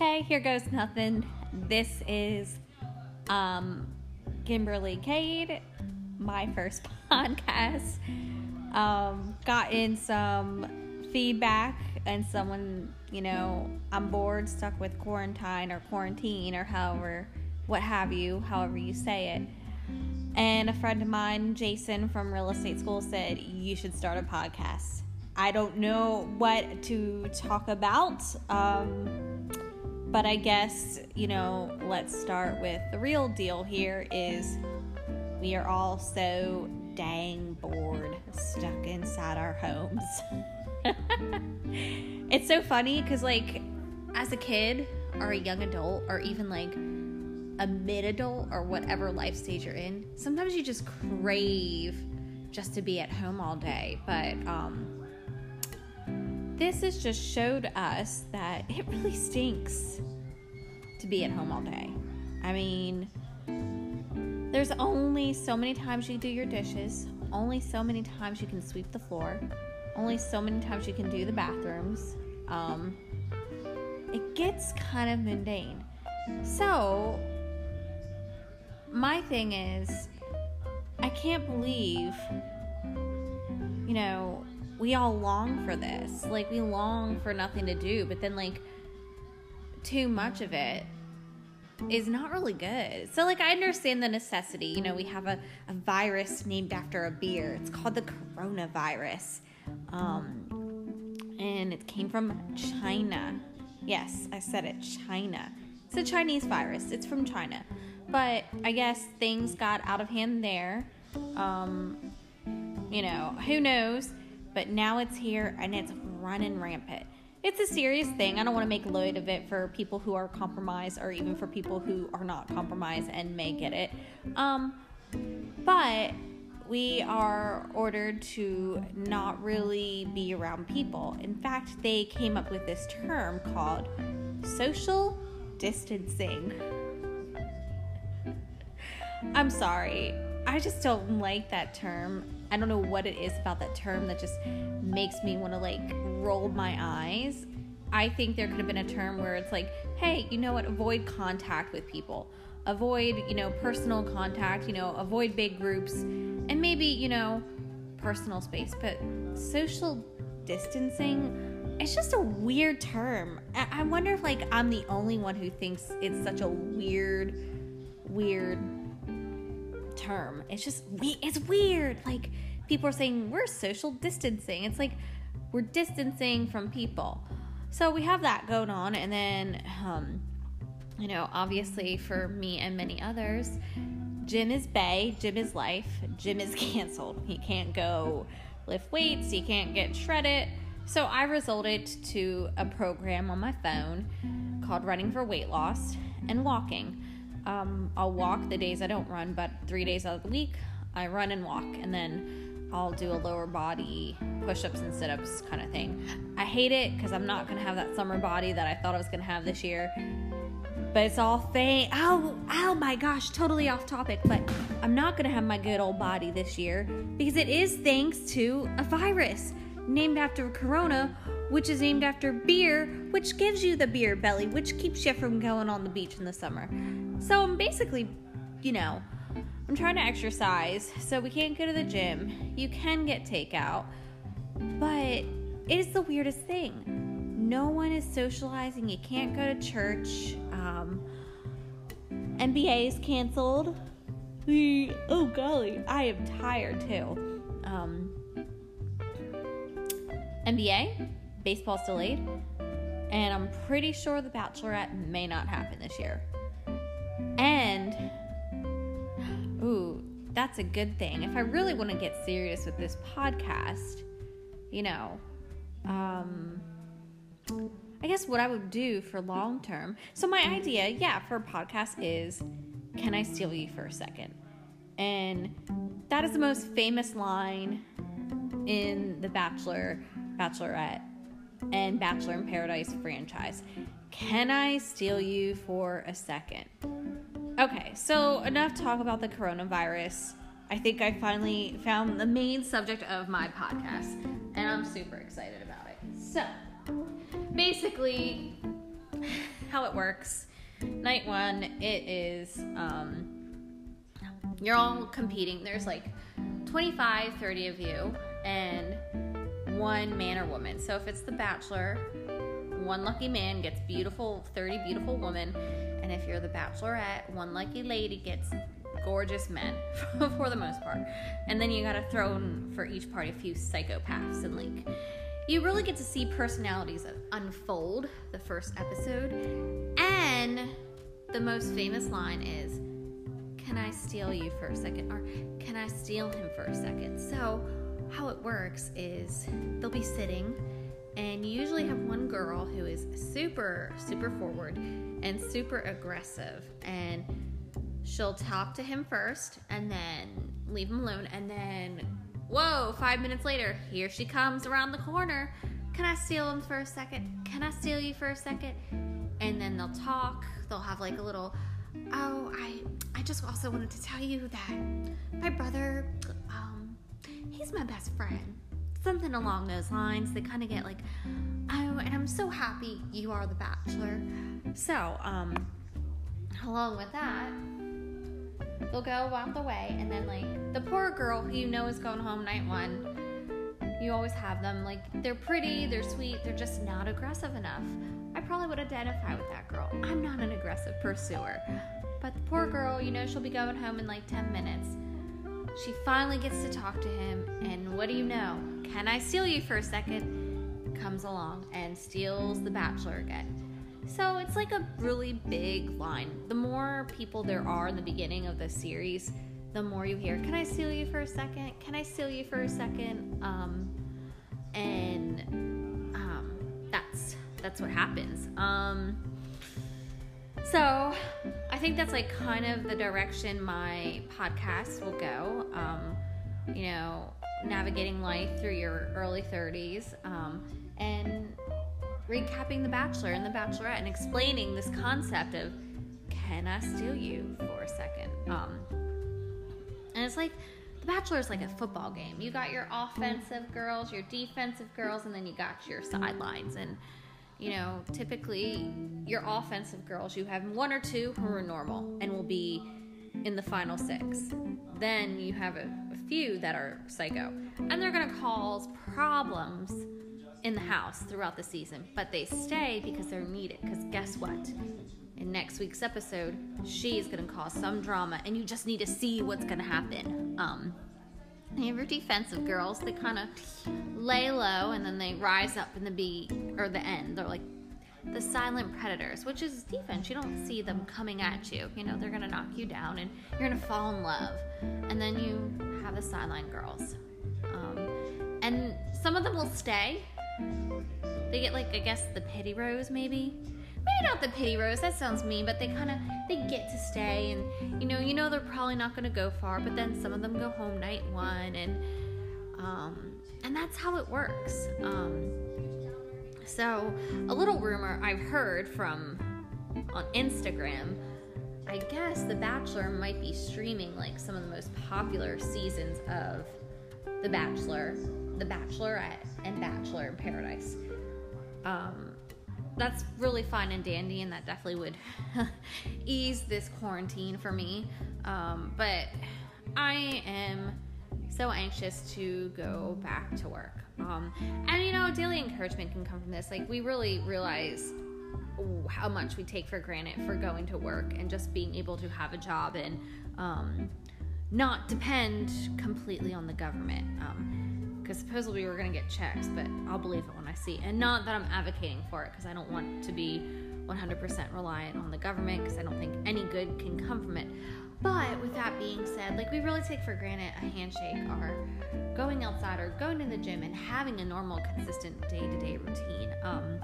Okay, here goes nothing. This is um, Kimberly Cade, my first podcast. Um, got in some feedback and someone, you know, I'm bored, stuck with quarantine or quarantine or however, what have you, however you say it. And a friend of mine, Jason from Real Estate School, said, You should start a podcast. I don't know what to talk about. Um, but I guess, you know, let's start with the real deal here is we are all so dang bored stuck inside our homes. it's so funny because, like, as a kid or a young adult or even like a mid adult or whatever life stage you're in, sometimes you just crave just to be at home all day. But, um, this has just showed us that it really stinks to be at home all day. I mean, there's only so many times you do your dishes, only so many times you can sweep the floor, only so many times you can do the bathrooms. Um, it gets kind of mundane. So, my thing is, I can't believe, you know, we all long for this. Like, we long for nothing to do, but then, like, too much of it is not really good. So, like, I understand the necessity. You know, we have a, a virus named after a beer, it's called the coronavirus. Um, and it came from China. Yes, I said it, China. It's a Chinese virus, it's from China. But I guess things got out of hand there. Um, you know, who knows? But now it's here and it's running rampant it's a serious thing. I don't want to make light of it for people who are compromised or even for people who are not compromised and may get it. Um, but we are ordered to not really be around people. In fact, they came up with this term called social distancing. I'm sorry. I just don't like that term. I don't know what it is about that term that just makes me want to like roll my eyes. I think there could have been a term where it's like, hey, you know what? Avoid contact with people. Avoid, you know, personal contact, you know, avoid big groups and maybe, you know, personal space. But social distancing, it's just a weird term. I wonder if like I'm the only one who thinks it's such a weird, weird term. It's just we it's weird. Like people are saying we're social distancing. It's like we're distancing from people. So we have that going on and then um you know, obviously for me and many others, gym is bay, gym is life, gym is canceled. He can't go lift weights, he can't get shredded. So I resorted to a program on my phone called Running for Weight Loss and Walking. Um, I'll walk the days I don't run, but three days out of the week, I run and walk, and then I'll do a lower body push ups and sit ups kind of thing. I hate it because I'm not going to have that summer body that I thought I was going to have this year. But it's all fake. Oh, oh my gosh, totally off topic. But I'm not going to have my good old body this year because it is thanks to a virus named after Corona, which is named after beer, which gives you the beer belly, which keeps you from going on the beach in the summer. So I'm basically, you know, I'm trying to exercise, so we can't go to the gym. You can get takeout, but it is the weirdest thing. No one is socializing. You can't go to church. Um, NBA is canceled. Oh golly, I am tired too. Um, NBA, baseball's delayed, and I'm pretty sure The Bachelorette may not happen this year. And, ooh, that's a good thing. If I really want to get serious with this podcast, you know, um, I guess what I would do for long term. So, my idea, yeah, for a podcast is can I steal you for a second? And that is the most famous line in The Bachelor, Bachelorette, and Bachelor in Paradise franchise. Can I steal you for a second? Okay, so enough talk about the coronavirus. I think I finally found the main subject of my podcast, and I'm super excited about it. So, basically, how it works. Night one, it is um, you're all competing. There's like 25, 30 of you, and one man or woman. So if it's The Bachelor, one lucky man gets beautiful, 30 beautiful women, and if you're The Bachelorette, one lucky lady gets gorgeous men for the most part. And then you gotta throw in for each party a few psychopaths and like you really get to see personalities unfold the first episode. And the most famous line is, Can I steal you for a second? Or can I steal him for a second? So how it works is they'll be sitting and you usually have one girl who is super super forward and super aggressive and she'll talk to him first and then leave him alone and then whoa five minutes later here she comes around the corner. Can i steal him for a second? Can i steal you for a second? And then they'll talk. They'll have like a little oh i i just also wanted to tell you that my brother he's my best friend. Something along those lines. They kind of get like oh and i'm so happy you are the bachelor. So um along with that they'll go out the way and then like the poor girl who you know is going home night one you always have them like they're pretty they're sweet they're just not aggressive enough. I probably would identify with that girl. I'm not an aggressive pursuer. But the poor girl you know she'll be going home in like 10 minutes she finally gets to talk to him and what do you know can i steal you for a second comes along and steals the bachelor again so it's like a really big line. The more people there are in the beginning of the series, the more you hear, Can I steal you for a second? Can I steal you for a second? Um, and um, that's that's what happens. Um, so I think that's like kind of the direction my podcast will go. Um, you know, navigating life through your early 30s um, and recapping The Bachelor and The Bachelorette and explaining this concept of can I steal you for a second? Um, and it's like The Bachelor is like a football game. You got your offensive girls, your defensive girls, and then you got your sidelines. And you know, typically your offensive girls, you have one or two who are normal and will be in the final six. Then you have a, a few that are psycho, and they're gonna cause problems in the house throughout the season, but they stay because they're needed. Because guess what? In next week's episode, she's going to cause some drama, and you just need to see what's going to happen. Um, have your defensive girls. They kind of lay low, and then they rise up in the B or the end. They're like the silent predators, which is defense. You don't see them coming at you. You know, they're going to knock you down, and you're going to fall in love. And then you have the sideline girls. Um, and some of them will stay they get like I guess the pity rose maybe. Maybe not the pity rose. That sounds mean, but they kind of they get to stay, and you know, you know they're probably not going to go far. But then some of them go home night one, and um, and that's how it works. Um, so a little rumor I've heard from on Instagram. I guess The Bachelor might be streaming like some of the most popular seasons of The Bachelor, The Bachelorette, and Bachelor in Paradise. Um, that's really fun and dandy, and that definitely would ease this quarantine for me. Um, but I am so anxious to go back to work. Um, and you know, daily encouragement can come from this. Like, we really realize how much we take for granted for going to work and just being able to have a job and um, not depend completely on the government. Um, because supposedly we were going to get checks, but I'll believe it when I see. And not that I'm advocating for it because I don't want to be 100% reliant on the government because I don't think any good can come from it. But with that being said, like we really take for granted a handshake or going outside or going to the gym and having a normal, consistent day to day routine. Um,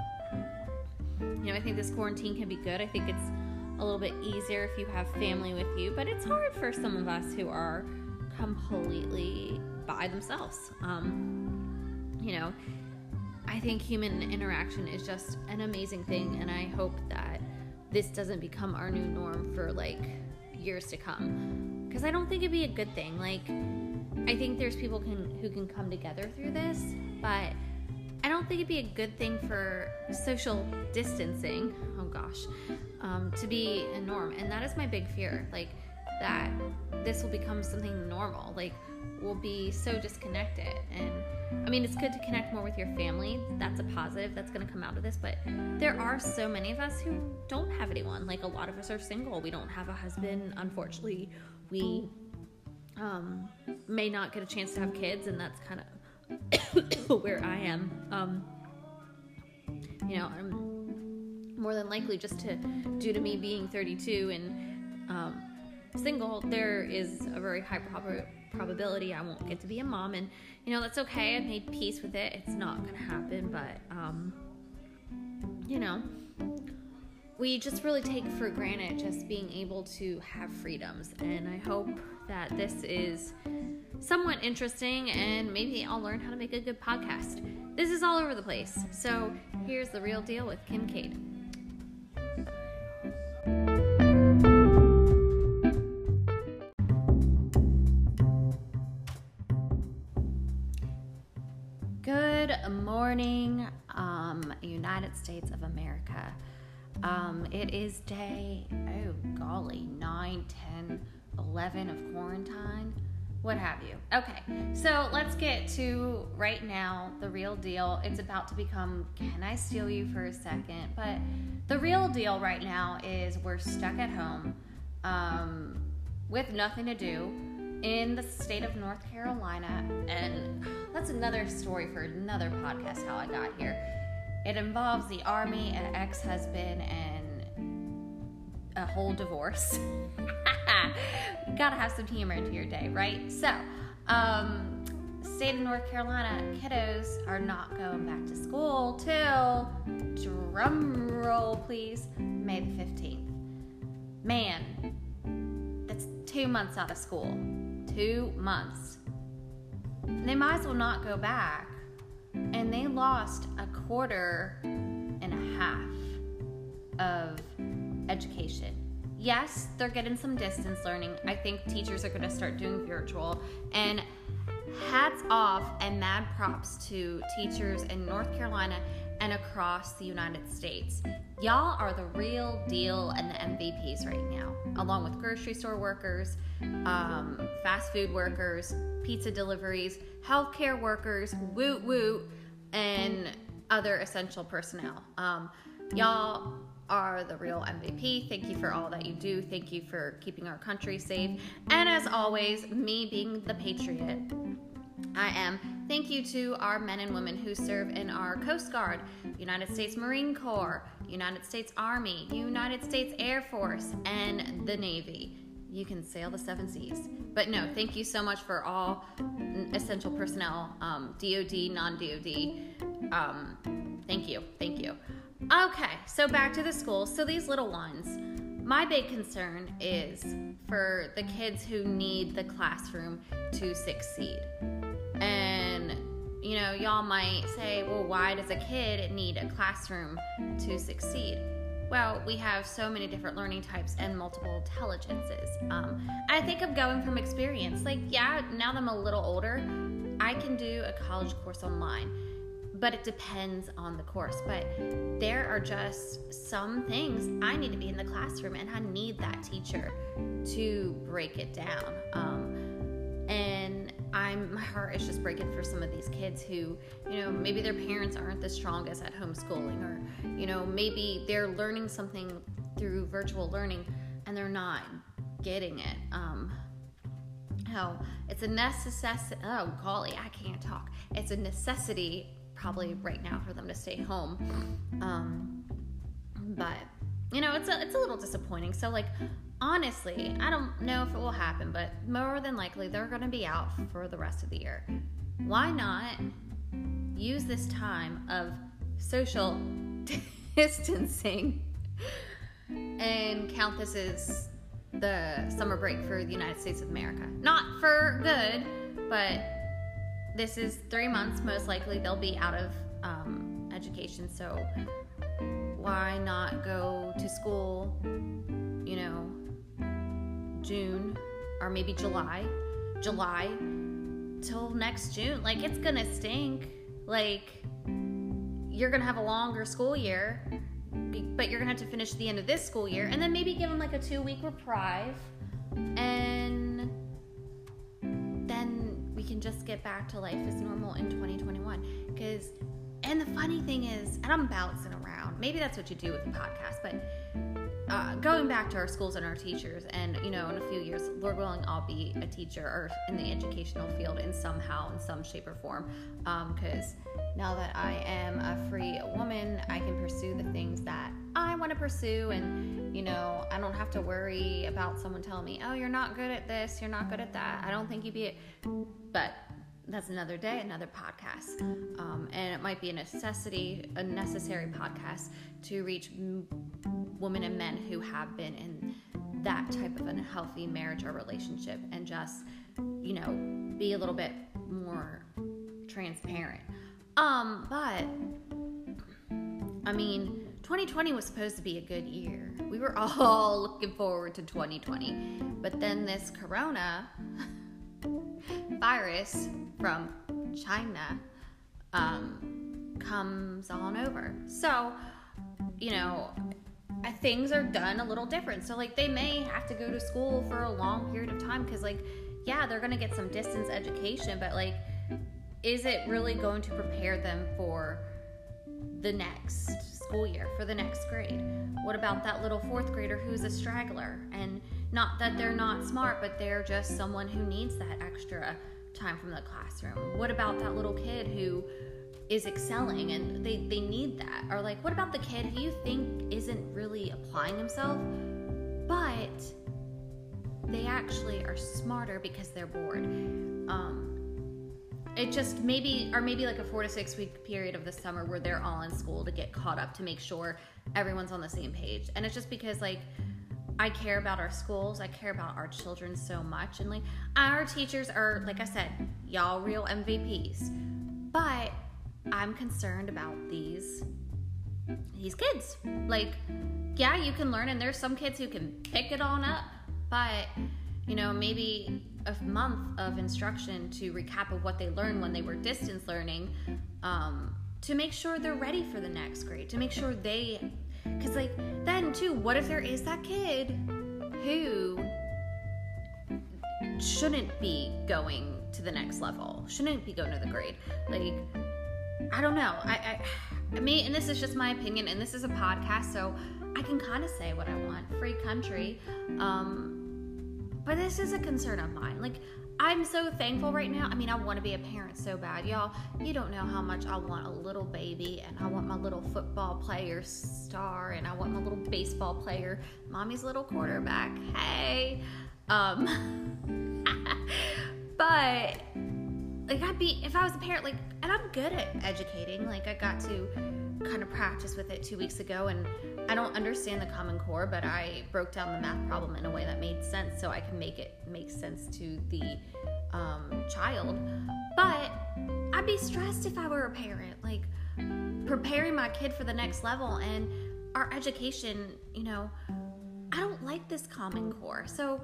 you know, I think this quarantine can be good. I think it's a little bit easier if you have family with you, but it's hard for some of us who are completely by themselves. Um, you know, I think human interaction is just an amazing thing, and I hope that this doesn't become our new norm for like years to come. Because I don't think it'd be a good thing. Like, I think there's people can who can come together through this, but I don't think it'd be a good thing for social distancing. Oh gosh, um, to be a norm, and that is my big fear. Like that, this will become something normal. Like we'll be so disconnected, and I mean, it's good to connect more with your family. That's a positive that's going to come out of this. But there are so many of us who don't have anyone. Like a lot of us are single. We don't have a husband. Unfortunately, we um, may not get a chance to have kids, and that's kind of where I am. Um, you know, I'm more than likely just to due to me being 32 and um, single, there is a very high prob- probability I won't get to be a mom, and you know that's okay. I've made peace with it. It's not gonna happen, but um, you know, we just really take for granted just being able to have freedoms, and I hope that this is somewhat interesting, and maybe I'll learn how to make a good podcast. This is all over the place, so here's the real deal with Kim Kincaid. Good morning, um, United States of America. Um, it is day, oh golly, 9, 10, 11 of quarantine, what have you. Okay, so let's get to right now the real deal. It's about to become can I steal you for a second? But the real deal right now is we're stuck at home um, with nothing to do in the state of North Carolina, and that's another story for another podcast how I got here. It involves the army, an ex husband, and a whole divorce. Gotta have some humor into your day, right? So, um, state of North Carolina kiddos are not going back to school till, drum roll please, May the 15th. Man, that's two months out of school two months. They might as well not go back. And they lost a quarter and a half of education. Yes, they're getting some distance learning. I think teachers are going to start doing virtual. And hats off and mad props to teachers in North Carolina and across the United States. Y'all are the real deal and the MVPs right now, along with grocery store workers, um, fast food workers, pizza deliveries, healthcare workers, woot woot, and other essential personnel. Um, y'all are the real MVP. Thank you for all that you do. Thank you for keeping our country safe. And as always, me being the patriot, I am. Thank you to our men and women who serve in our Coast Guard, United States Marine Corps, United States Army, United States Air Force, and the Navy. You can sail the seven seas. But no, thank you so much for all essential personnel, um, DoD, non DoD. Um, thank you, thank you. Okay, so back to the school. So these little ones, my big concern is for the kids who need the classroom to succeed. And, you know, y'all might say, well, why does a kid need a classroom to succeed? Well, we have so many different learning types and multiple intelligences. Um, I think I'm going from experience. Like, yeah, now that I'm a little older, I can do a college course online, but it depends on the course. But there are just some things I need to be in the classroom, and I need that teacher to break it down. Um, and I'm my heart is just breaking for some of these kids who, you know, maybe their parents aren't the strongest at homeschooling or, you know, maybe they're learning something through virtual learning and they're not getting it. Um how it's a necessity oh golly, I can't talk. It's a necessity probably right now for them to stay home. Um but you know, it's a it's a little disappointing. So like honestly, I don't know if it will happen, but more than likely they're going to be out for the rest of the year. Why not use this time of social distancing and count this as the summer break for the United States of America? Not for good, but this is three months. Most likely they'll be out of um, education, so why not go to school, you know, June or maybe July, July till next June. Like it's gonna stink. Like you're gonna have a longer school year, but you're gonna have to finish the end of this school year, and then maybe give them like a two week reprieve, and we can just get back to life as normal in 2021. Because, and the funny thing is, and I'm bouncing around. Maybe that's what you do with a podcast, but uh, going back to our schools and our teachers, and you know, in a few years, Lord willing, I'll be a teacher or in the educational field in somehow, in some shape or form. Because um, now that I am a free woman, I can pursue the things that I want to pursue, and you know, I don't have to worry about someone telling me, "Oh, you're not good at this, you're not good at that." I don't think you'd be, but that's another day, another podcast. Um, and it might be a necessity, a necessary podcast to reach m- women and men who have been in that type of unhealthy marriage or relationship and just, you know, be a little bit more transparent. Um, but I mean, 2020 was supposed to be a good year. We were all looking forward to 2020. But then this corona virus from China um, comes on over. So, you know, things are done a little different. So, like, they may have to go to school for a long period of time because, like, yeah, they're going to get some distance education, but, like, is it really going to prepare them for the next school year, for the next grade? What about that little fourth grader who's a straggler? And not that they're not smart, but they're just someone who needs that extra time from the classroom. What about that little kid who is excelling and they, they need that? Or like, what about the kid who you think isn't really applying himself, but they actually are smarter because they're bored? Um, it just maybe or maybe like a four to six week period of the summer where they're all in school to get caught up to make sure everyone's on the same page and it's just because like I care about our schools. I care about our children so much. And like our teachers are, like I said, y'all real MVPs. But I'm concerned about these these kids. Like, yeah, you can learn, and there's some kids who can pick it on up, but you know, maybe a month of instruction to recap of what they learned when they were distance learning, um, to make sure they're ready for the next grade, to make sure they because, like, then too, what if there is that kid who shouldn't be going to the next level, shouldn't be going to the grade? Like, I don't know. I, I, me, and this is just my opinion, and this is a podcast, so I can kind of say what I want. Free country. Um, but this is a concern of mine. Like, I'm so thankful right now. I mean, I want to be a parent so bad, y'all. You don't know how much I want a little baby, and I want my little football player star, and I want my little baseball player, mommy's little quarterback. Hey, um, but like I'd be if I was a parent, like, and I'm good at educating. Like, I got to kind of practice with it two weeks ago, and I don't understand the Common Core, but I broke down the math problem in a way that made sense so I can make it make sense to the um, child. But I'd be stressed if I were a parent, like preparing my kid for the next level and our education, you know, I don't like this Common Core. So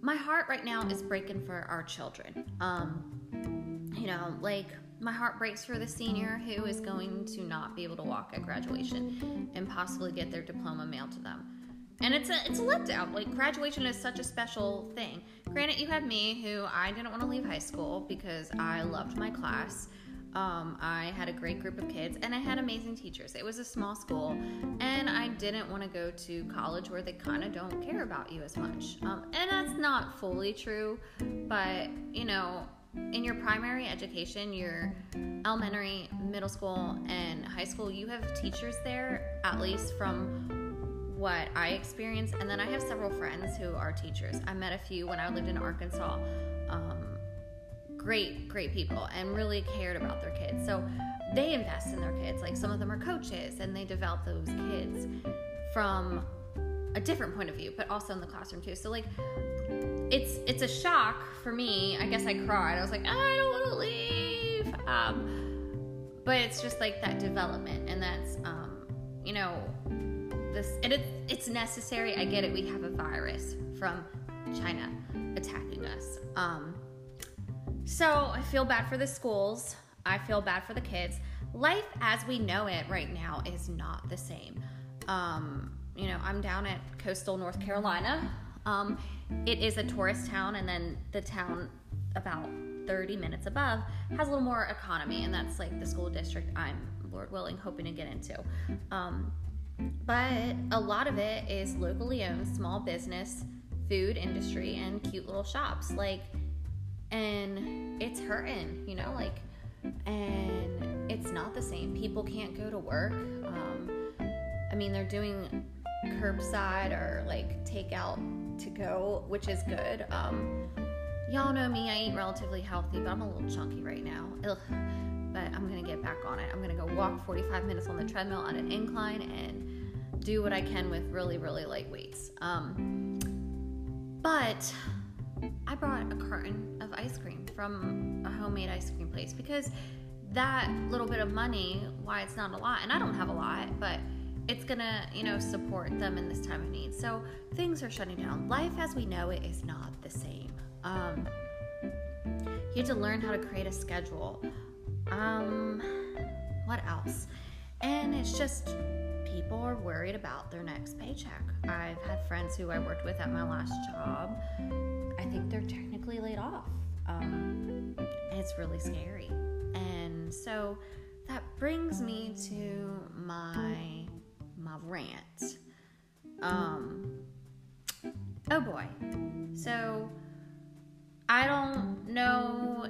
my heart right now is breaking for our children. Um, you know, like my heart breaks for the senior who is going to not be able to walk at graduation and possibly get their diploma mailed to them. And it's a it's a letdown. Like graduation is such a special thing. Granted, you have me who I didn't want to leave high school because I loved my class. Um, I had a great group of kids and I had amazing teachers. It was a small school, and I didn't want to go to college where they kind of don't care about you as much. Um, and that's not fully true, but you know, in your primary education, your elementary, middle school, and high school, you have teachers there, at least from what I experienced. And then I have several friends who are teachers. I met a few when I lived in Arkansas. Um, great, great people and really cared about their kids. So they invest in their kids. Like some of them are coaches and they develop those kids from a different point of view, but also in the classroom too. So like it's it's a shock for me. I guess I cried. I was like, I don't want to leave. Um, but it's just like that development, and that's um, you know this. And it, it's necessary. I get it. We have a virus from China attacking us. Um, so I feel bad for the schools. I feel bad for the kids. life as we know it right now is not the same. Um, you know, I'm down at coastal North Carolina. Um, it is a tourist town, and then the town about 30 minutes above has a little more economy, and that's like the school district I'm, Lord willing, hoping to get into. Um, but a lot of it is locally owned, small business, food industry, and cute little shops. Like, and it's hurting, you know, like, and it's not the same. People can't go to work. Um, I mean, they're doing curbside or like takeout to go, which is good. Um, y'all know me, I eat relatively healthy, but I'm a little chunky right now. Ugh. But I'm gonna get back on it. I'm gonna go walk 45 minutes on the treadmill on an incline and do what I can with really, really light weights. Um, but I brought a carton of ice cream from a homemade ice cream place because that little bit of money, why it's not a lot, and I don't have a lot, but it's gonna, you know, support them in this time of need. So things are shutting down. Life as we know it is not the same. Um, you have to learn how to create a schedule. Um, what else? And it's just people are worried about their next paycheck. I've had friends who I worked with at my last job. I think they're technically laid off. Um, it's really scary. And so that brings me to my my rant. Um, oh boy. So I don't know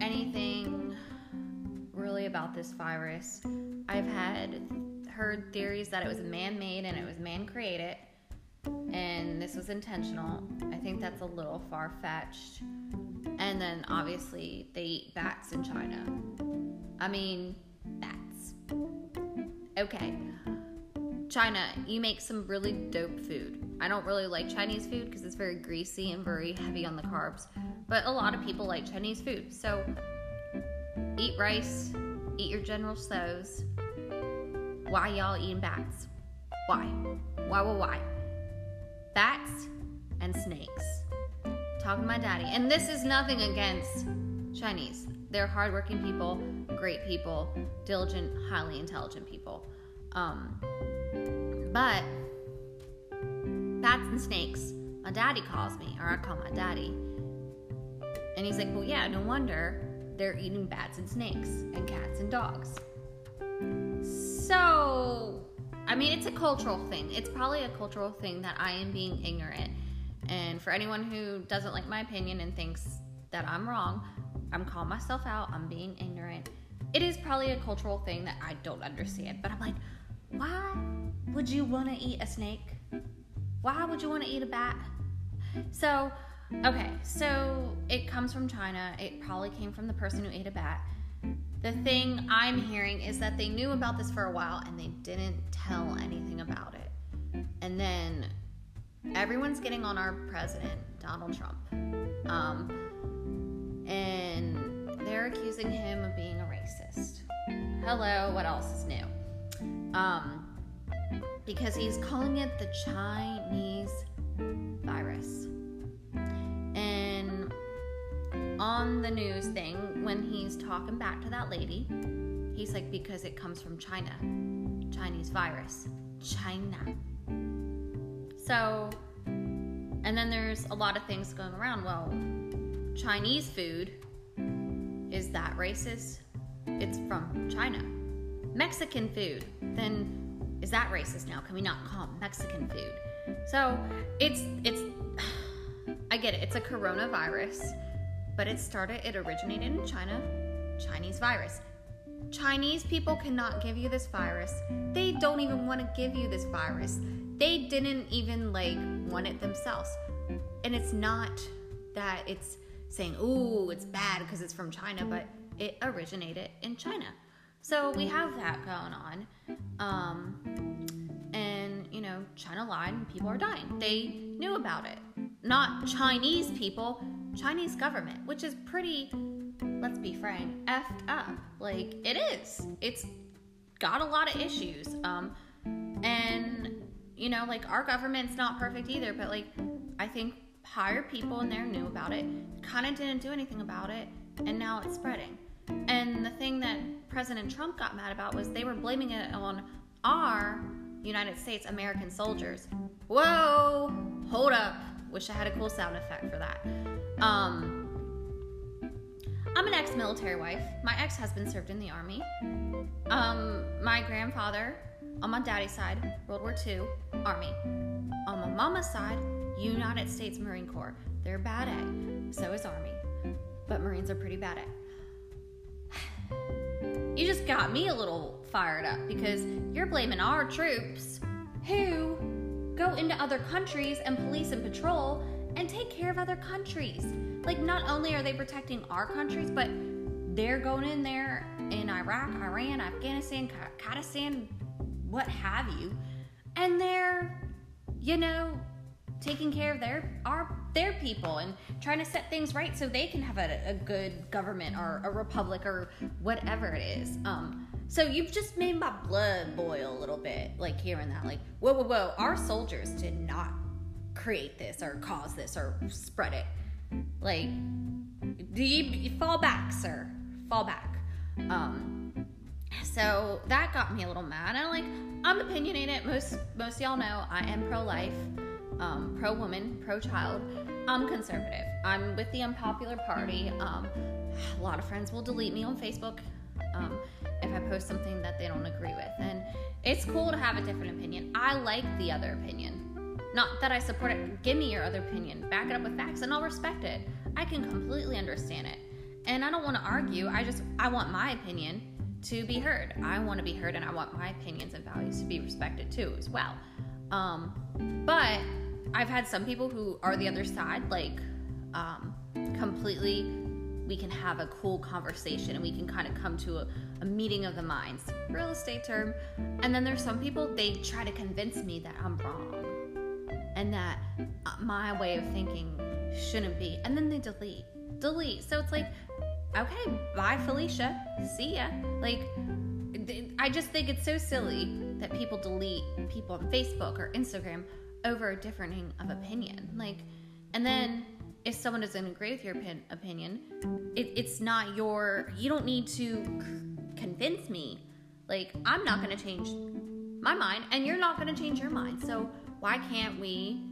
anything really about this virus. I've had heard theories that it was man made and it was man created and this was intentional. I think that's a little far fetched. And then obviously they eat bats in China. I mean, bats. Okay. China, you make some really dope food. I don't really like Chinese food because it's very greasy and very heavy on the carbs, but a lot of people like Chinese food. So eat rice, eat your General Tso's. Why y'all eating bats? Why? Why, why, why? Bats and snakes. Talking to my daddy. And this is nothing against Chinese. They're hardworking people, great people, diligent, highly intelligent people. Um, but bats and snakes, my daddy calls me, or I call my daddy. And he's like, well, yeah, no wonder they're eating bats and snakes and cats and dogs. So, I mean, it's a cultural thing. It's probably a cultural thing that I am being ignorant. And for anyone who doesn't like my opinion and thinks that I'm wrong, I'm calling myself out. I'm being ignorant. It is probably a cultural thing that I don't understand. But I'm like, why would you want to eat a snake? Why would you want to eat a bat? So, okay, so it comes from China. It probably came from the person who ate a bat. The thing I'm hearing is that they knew about this for a while and they didn't tell anything about it. And then everyone's getting on our president, Donald Trump. Um, and they're accusing him of being a racist. Hello, what else is new? Um, because he's calling it the Chinese virus. And on the news thing, when he's talking back to that lady, he's like, because it comes from China. Chinese virus. China. So, and then there's a lot of things going around. Well, Chinese food, is that racist? It's from China. Mexican food, then is that racist now? Can we not call Mexican food? So it's it's I get it. It's a coronavirus, but it started it originated in China. Chinese virus. Chinese people cannot give you this virus. They don't even want to give you this virus. They didn't even like want it themselves. And it's not that it's saying, "Ooh, it's bad because it's from China," but it originated in China. So we have that going on. Um, and, you know, China lied and people are dying. They knew about it. Not Chinese people, Chinese government, which is pretty, let's be frank, effed up. Like, it is. It's got a lot of issues. Um, and, you know, like, our government's not perfect either, but, like, I think higher people in there knew about it, kind of didn't do anything about it, and now it's spreading. And the thing that President Trump got mad about was they were blaming it on our United States American soldiers. Whoa, hold up. Wish I had a cool sound effect for that. Um, I'm an ex-military wife. My ex-husband served in the army. Um, my grandfather, on my daddy's side, World War II, Army. On my mama's side, United States Marine Corps. They're bad at. So is Army. But Marines are pretty bad at. You just got me a little fired up because you're blaming our troops who go into other countries and police and patrol and take care of other countries. Like, not only are they protecting our countries, but they're going in there in Iraq, Iran, Afghanistan, Kurdistan, what have you, and they're, you know, taking care of their our their people and trying to set things right so they can have a, a good government or a republic or whatever it is. Um, so you've just made my blood boil a little bit, like hearing that. Like, whoa, whoa, whoa! Our soldiers did not create this or cause this or spread it. Like, do you, you fall back, sir? Fall back. Um, so that got me a little mad. And like, I'm opinionated. Most most y'all know I am pro life, um, pro woman, pro child. I'm conservative. I'm with the unpopular party. Um, a lot of friends will delete me on Facebook um, if I post something that they don't agree with, and it's cool to have a different opinion. I like the other opinion. Not that I support it. Give me your other opinion. Back it up with facts and I'll respect it. I can completely understand it. And I don't want to argue. I just I want my opinion to be heard. I want to be heard and I want my opinions and values to be respected too as well. Um, but I've had some people who are the other side, like um, completely we can have a cool conversation and we can kind of come to a, a, meeting of the minds real estate term and then there's some people they try to convince me that i'm wrong and that uh, my way of thinking shouldn't be. And then they delete, delete. So it's like, okay, bye, Felicia. See ya. Like, I just think it's so silly that people delete people on Facebook or Instagram over a differing of opinion. Like, and then if someone doesn't agree with your opinion, it, it's not your, you don't need to convince me. Like, I'm not going to change my mind, and you're not going to change your mind. So, why can't we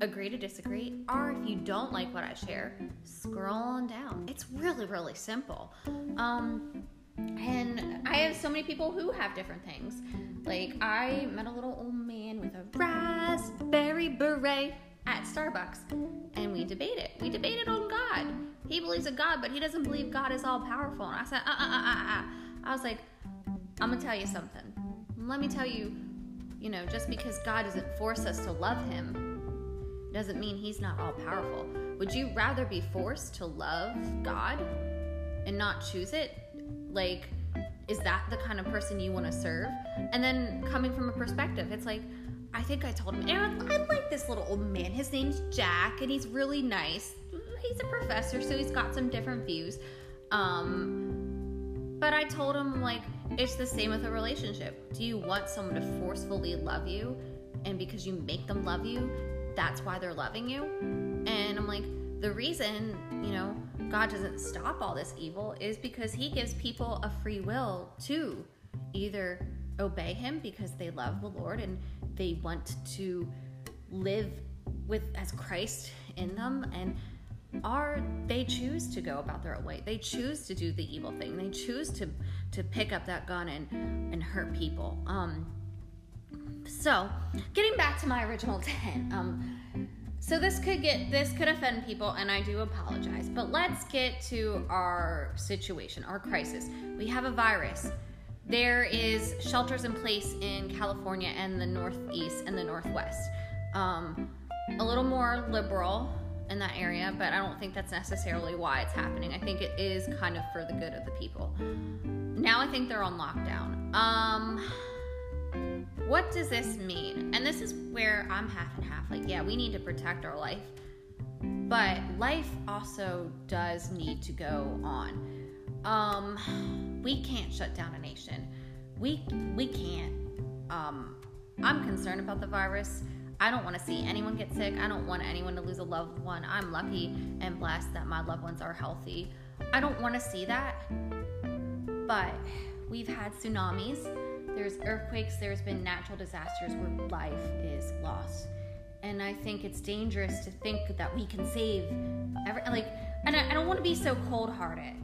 agree to disagree? Or if you don't like what I share, scroll on down. It's really, really simple. Um, and I have so many people who have different things. Like, I met a little old man with a raspberry beret at Starbucks, and we debated. We debated on God. He believes in God, but he doesn't believe God is all powerful. And I said, uh uh uh uh uh. I was like, I'm gonna tell you something. Let me tell you you know, just because God doesn't force us to love Him doesn't mean He's not all powerful. Would you rather be forced to love God and not choose it? Like, is that the kind of person you want to serve? And then coming from a perspective, it's like, I think I told him, Aaron, I like this little old man. His name's Jack, and he's really nice. He's a professor, so he's got some different views. Um, but I told him, like, it's the same with a relationship. Do you want someone to forcefully love you? And because you make them love you, that's why they're loving you? And I'm like, the reason, you know, God doesn't stop all this evil is because He gives people a free will to either obey Him because they love the Lord and they want to live with as Christ in them and are they choose to go about their own way. They choose to do the evil thing. They choose to to pick up that gun and and hurt people. Um so, getting back to my original 10. Um so this could get this could offend people and I do apologize. But let's get to our situation, our crisis. We have a virus. There is shelters in place in California and the Northeast and the Northwest. Um, a little more liberal in that area, but I don't think that's necessarily why it's happening. I think it is kind of for the good of the people. Now I think they're on lockdown. Um, what does this mean? And this is where I'm half and half. Like, yeah, we need to protect our life, but life also does need to go on. Um, we can't shut down a nation. We we can't. Um, I'm concerned about the virus. I don't want to see anyone get sick. I don't want anyone to lose a loved one. I'm lucky and blessed that my loved ones are healthy. I don't want to see that. but we've had tsunamis, there's earthquakes, there's been natural disasters where life is lost. And I think it's dangerous to think that we can save every, like, and I, I don't want to be so cold hearted.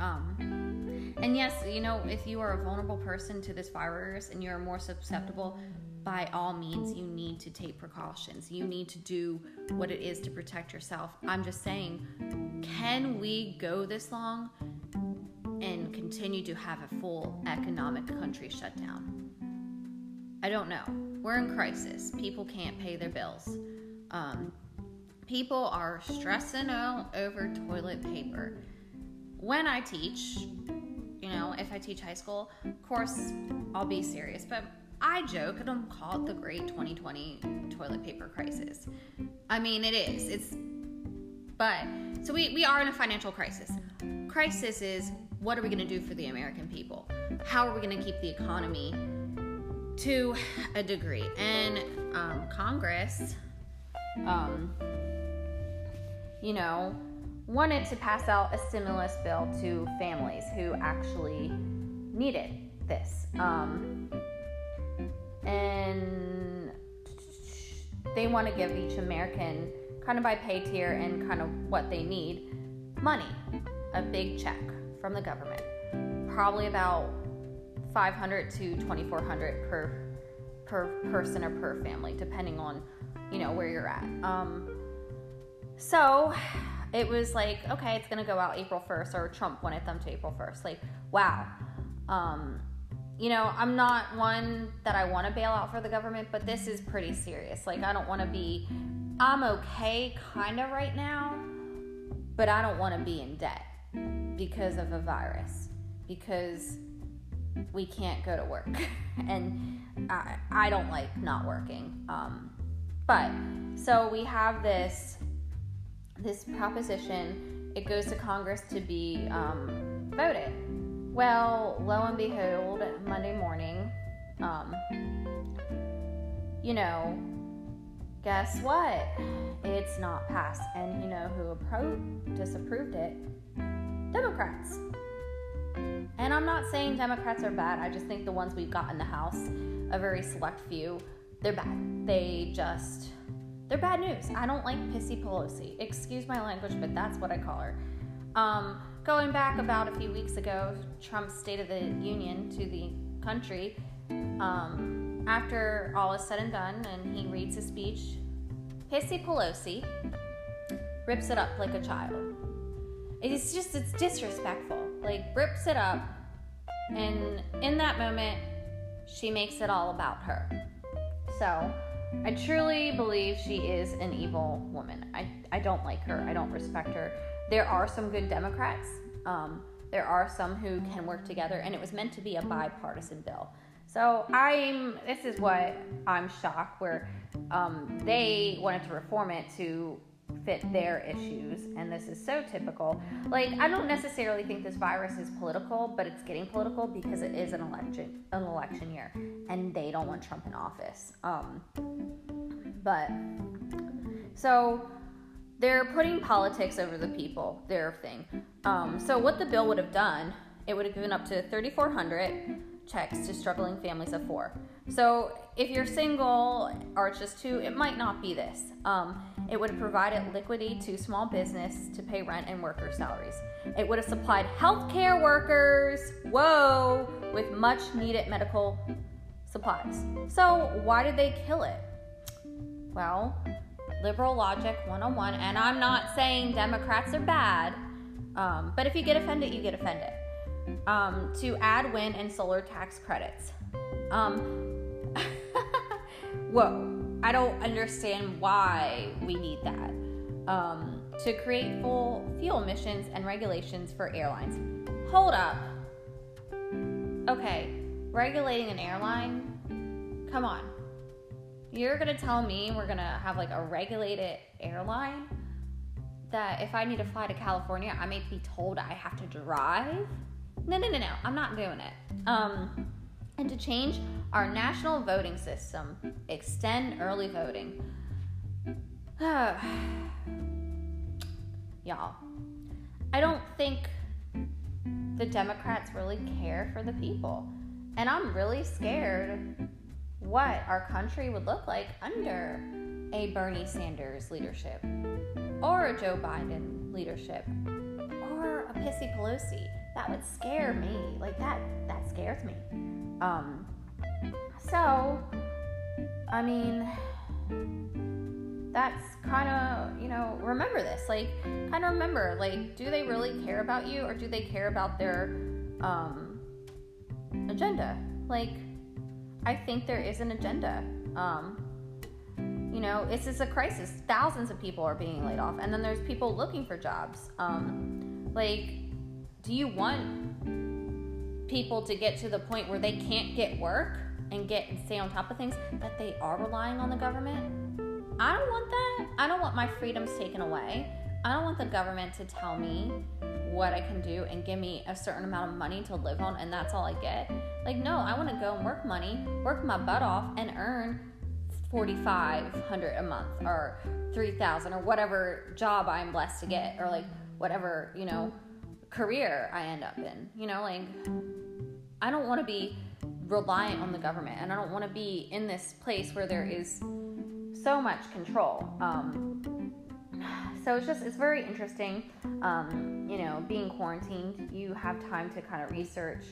Um, and yes, you know, if you are a vulnerable person to this virus and you're more susceptible, by all means, you need to take precautions. You need to do what it is to protect yourself. I'm just saying, can we go this long and continue to have a full economic country shutdown? I don't know. We're in crisis. People can't pay their bills. Um, people are stressing out over toilet paper. When I teach, you know, if I teach high school, of course, I'll be serious, but I joke, and I don't call it the great 2020 toilet paper crisis. I mean, it is. It's, but, so we, we are in a financial crisis. Crisis is what are we going to do for the American people? How are we going to keep the economy to a degree? And um, Congress, um, you know, wanted to pass out a stimulus bill to families who actually needed this. Um, and they want to give each American, kind of by pay tier and kind of what they need, money, a big check from the government, probably about 500 to 2400 per per person or per family, depending on you know where you're at. Um, so it was like, okay, it's gonna go out April 1st, or Trump wanted them to April 1st. Like, wow. Um, you know, I'm not one that I want to bail out for the government, but this is pretty serious. Like, I don't want to be, I'm okay kind of right now, but I don't want to be in debt because of a virus, because we can't go to work. and I, I don't like not working. Um, but so we have this this proposition. It goes to Congress to be um, voted well, lo and behold, Monday morning, um, you know, guess what? It's not passed. And you know who appro- disapproved it? Democrats. And I'm not saying Democrats are bad. I just think the ones we've got in the House, a very select few, they're bad. They just, they're bad news. I don't like Pissy Pelosi. Excuse my language, but that's what I call her. Um, going back about a few weeks ago, Trump's State of the Union to the country, um, after all is said and done, and he reads his speech, Pissy Pelosi rips it up like a child. It's just, it's disrespectful. Like, rips it up, and in that moment, she makes it all about her. So, I truly believe she is an evil woman. I, I don't like her. I don't respect her there are some good Democrats. Um, there are some who can work together, and it was meant to be a bipartisan bill. So I'm. This is what I'm shocked where um, they wanted to reform it to fit their issues, and this is so typical. Like I don't necessarily think this virus is political, but it's getting political because it is an election an election year, and they don't want Trump in office. Um, but so they're putting politics over the people, their thing. Um, so what the bill would have done, it would have given up to 3,400 checks to struggling families of four. So if you're single or it's just two, it might not be this. Um, it would have provided liquidity to small business to pay rent and worker salaries. It would have supplied healthcare workers, whoa, with much needed medical supplies. So why did they kill it? Well, liberal logic 101. And I'm not saying Democrats are bad, um, but if you get offended, you get offended. Um, to add wind and solar tax credits. Um, whoa, I don't understand why we need that. Um, to create full fuel emissions and regulations for airlines. Hold up. Okay, regulating an airline? Come on you're gonna tell me we're gonna have like a regulated airline that if I need to fly to California, I may be told I have to drive? No, no, no, no. I'm not doing it. Um, and to change our national voting system, extend early voting. Y'all, I don't think the Democrats really care for the people. And I'm really scared what our country would look like under a Bernie Sanders leadership or a Joe Biden leadership or a Pissy Pelosi. That would scare me. Like that that scares me. Um so I mean that's kind of, you know, remember this. Like kind of remember like do they really care about you or do they care about their um agenda? Like I think there is an agenda. Um, you know, it's just a crisis. Thousands of people are being laid off, and then there's people looking for jobs. Um, like, do you want people to get to the point where they can't get work and get and stay on top of things that they are relying on the government? I don't want that. I don't want my freedoms taken away. I don't want the government to tell me what I can do and give me a certain amount of money to live on and that's all I get. Like no, I want to go and work money, work my butt off and earn 4500 a month or 3000 or whatever job I'm blessed to get or like whatever, you know, career I end up in. You know, like I don't want to be reliant on the government and I don't want to be in this place where there is so much control. Um, so it's just it's very interesting um, you know being quarantined you have time to kind of research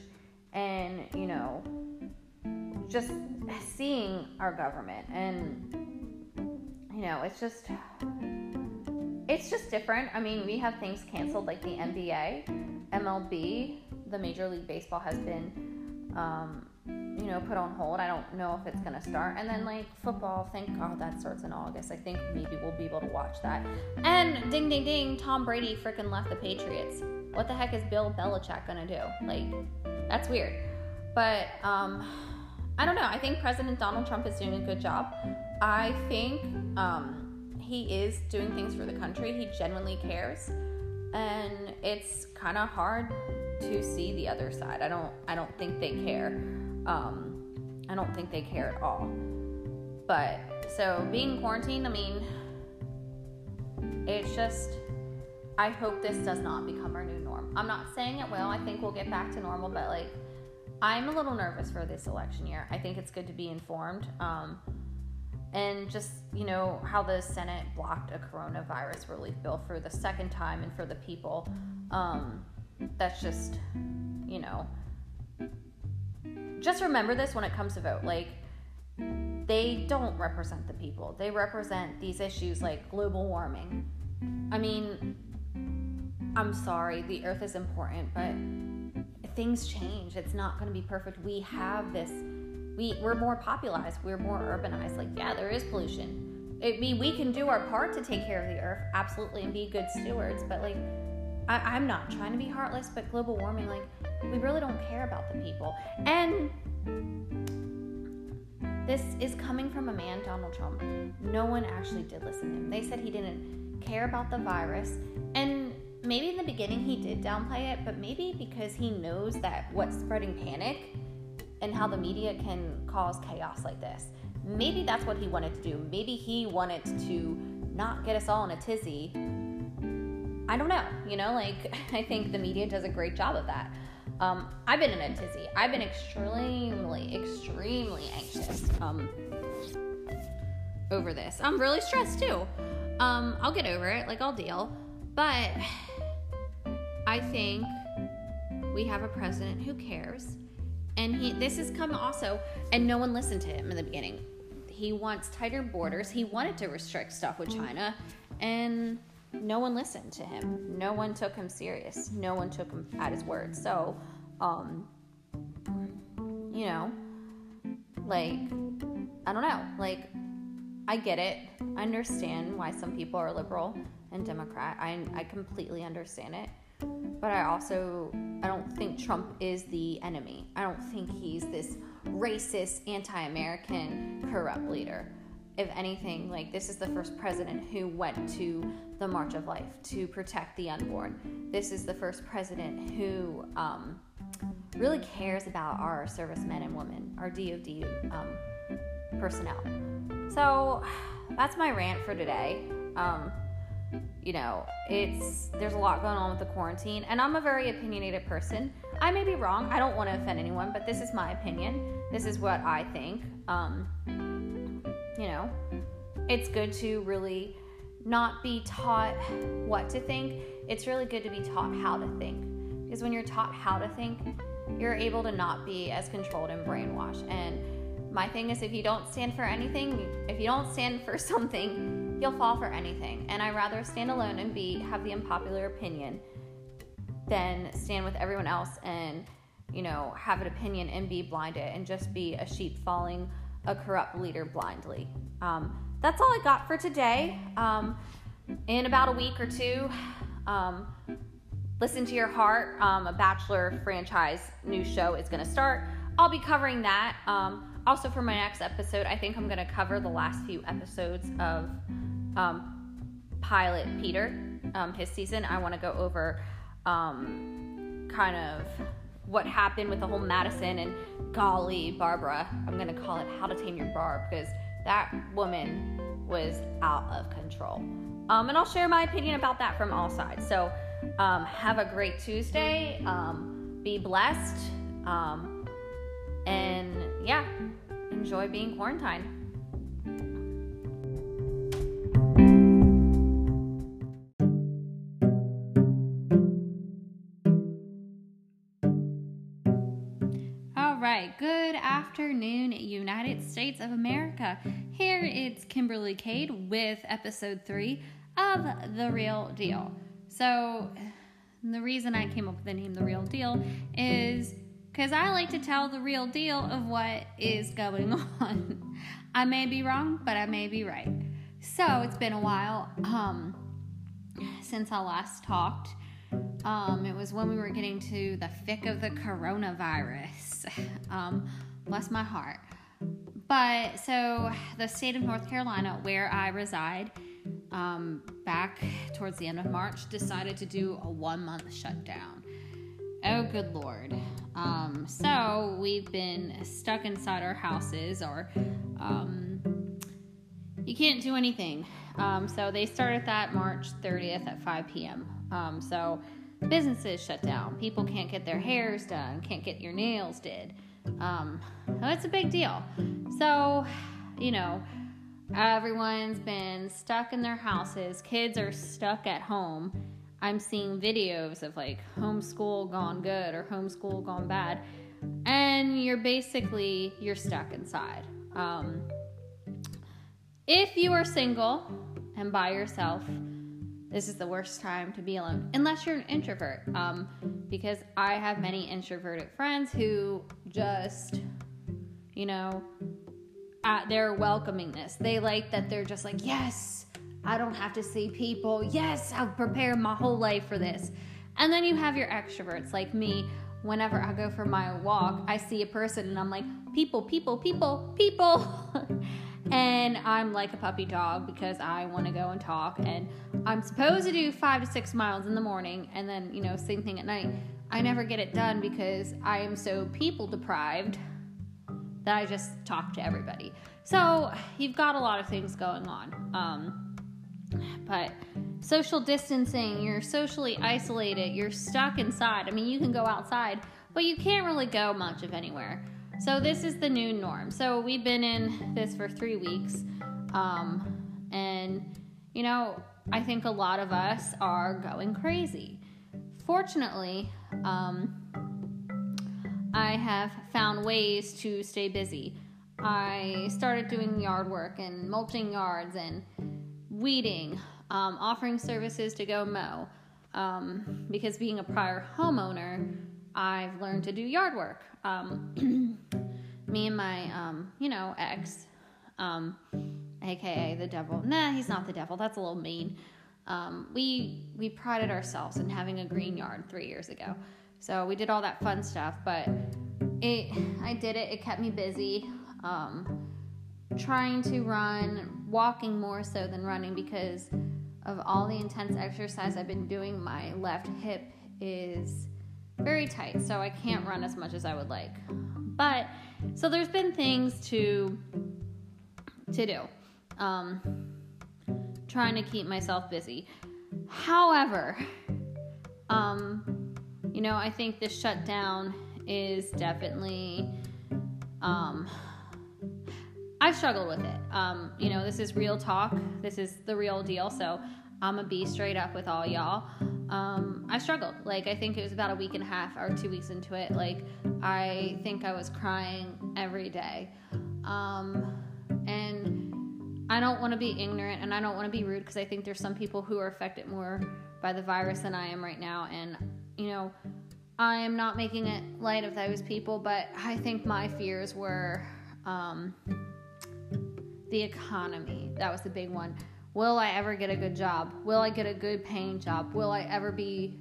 and you know just seeing our government and you know it's just it's just different i mean we have things canceled like the nba mlb the major league baseball has been um, you know, put on hold. I don't know if it's gonna start. And then like football, thank God that starts in August. I think maybe we'll be able to watch that. And ding ding ding, Tom Brady freaking left the Patriots. What the heck is Bill Belichick gonna do? Like, that's weird. But um, I don't know. I think President Donald Trump is doing a good job. I think um, he is doing things for the country. He genuinely cares, and it's kind of hard to see the other side. I don't. I don't think they care. Um, I don't think they care at all. But so being quarantined, I mean, it's just. I hope this does not become our new norm. I'm not saying it will. I think we'll get back to normal, but like, I'm a little nervous for this election year. I think it's good to be informed. Um, and just, you know, how the Senate blocked a coronavirus relief bill for the second time and for the people. Um, that's just, you know, just remember this when it comes to vote. Like, they don't represent the people, they represent these issues like global warming. I mean, I'm sorry, the earth is important, but things change. It's not going to be perfect. We have this, we, we're more popularized, we're more urbanized. Like, yeah, there is pollution. I mean, we can do our part to take care of the earth, absolutely, and be good stewards, but like, I, am not trying to be heartless, but global warming, like, we really don't care about the people. And this is coming from a man, Donald Trump. No one actually did listen to him. They said he didn't care about the virus. And maybe in the beginning he did downplay it, but maybe because he knows that what's spreading panic and how the media can cause chaos like this. Maybe that's what he wanted to do. Maybe he wanted to not get us all in a tizzy. I don't know. You know, like, I think the media does a great job of that. Um, I've been in a tizzy. I've been extremely, extremely anxious um, over this. I'm really stressed too. Um, I'll get over it. Like, I'll deal. But I think we have a president who cares. And he this has come also, and no one listened to him in the beginning. He wants tighter borders. He wanted to restrict stuff with China, and no one listened to him. No one took him serious. No one took him at his word. So, um, you know, like, I don't know. Like, I get it. I understand why some people are liberal and Democrat. I, I completely understand it. But I also I don't think Trump is the enemy. I don't think he's this racist, anti-American, corrupt leader. If anything, like this is the first president who went to the March of Life to protect the unborn. This is the first president who um, really cares about our servicemen and women, our DoD um, personnel. So that's my rant for today. Um, you know, it's there's a lot going on with the quarantine, and I'm a very opinionated person. I may be wrong. I don't want to offend anyone, but this is my opinion. This is what I think. Um, you know, it's good to really not be taught what to think. It's really good to be taught how to think. Because when you're taught how to think, you're able to not be as controlled and brainwashed. And my thing is if you don't stand for anything, if you don't stand for something, you'll fall for anything. And I rather stand alone and be have the unpopular opinion than stand with everyone else and you know have an opinion and be blinded and just be a sheep following a corrupt leader blindly. Um, that's all I got for today. Um, in about a week or two, um, listen to your heart. Um, a Bachelor franchise new show is going to start. I'll be covering that. Um, also, for my next episode, I think I'm going to cover the last few episodes of um, Pilot Peter, his season. I want to go over kind of what happened with the whole Madison and golly, Barbara. I'm gonna call it How to Tame Your Barb because that woman was out of control. Um, and I'll share my opinion about that from all sides. So um, have a great Tuesday. Um, be blessed. Um, and yeah, enjoy being quarantined. right, good afternoon, United States of America. Here it's Kimberly Cade with episode three of The Real Deal. So, the reason I came up with the name The Real Deal is because I like to tell the real deal of what is going on. I may be wrong, but I may be right. So, it's been a while um, since I last talked. Um, it was when we were getting to the thick of the coronavirus. Um, bless my heart. But so the state of North Carolina, where I reside, um, back towards the end of March, decided to do a one month shutdown. Oh, good lord. Um, so we've been stuck inside our houses, or um, you can't do anything. Um, so they started that March 30th at 5 p.m. Um, so businesses shut down. People can't get their hairs done, can't get your nails did. Um, it's a big deal. So, you know, everyone's been stuck in their houses. Kids are stuck at home. I'm seeing videos of like homeschool gone good or homeschool gone bad. And you're basically you're stuck inside. Um, if you are single and by yourself, this is the worst time to be alone unless you're an introvert um, because i have many introverted friends who just you know uh, they're welcoming this they like that they're just like yes i don't have to see people yes i've prepared my whole life for this and then you have your extroverts like me whenever i go for my walk i see a person and i'm like people people people people and I'm like a puppy dog because I want to go and talk. And I'm supposed to do five to six miles in the morning, and then you know same thing at night. I never get it done because I am so people deprived that I just talk to everybody. So you've got a lot of things going on. Um, but social distancing, you're socially isolated, you're stuck inside. I mean, you can go outside, but you can't really go much of anywhere. So this is the new norm. So we've been in this for three weeks, um, and you know, I think a lot of us are going crazy. Fortunately, um, I have found ways to stay busy. I started doing yard work and mulching yards and weeding, um, offering services to go mow. Um, because being a prior homeowner, I've learned to do yard work. Um, me and my, um, you know, ex, um, aka the devil. Nah, he's not the devil. That's a little mean. Um, we we prided ourselves in having a green yard three years ago, so we did all that fun stuff. But it, I did it. It kept me busy. Um, trying to run, walking more so than running because of all the intense exercise I've been doing. My left hip is very tight, so I can't run as much as I would like. But so there's been things to to do. Um, trying to keep myself busy. However, um, you know, I think this shutdown is definitely, um, I've struggled with it. Um, you know, this is real talk. This is the real deal. So I'm gonna be straight up with all y'all. Um, I struggled. Like I think it was about a week and a half or two weeks into it. Like I think I was crying every day. Um, and I don't want to be ignorant and I don't want to be rude because I think there's some people who are affected more by the virus than I am right now. And, you know, I am not making it light of those people, but I think my fears were um, the economy. That was the big one. Will I ever get a good job? Will I get a good paying job? Will I ever be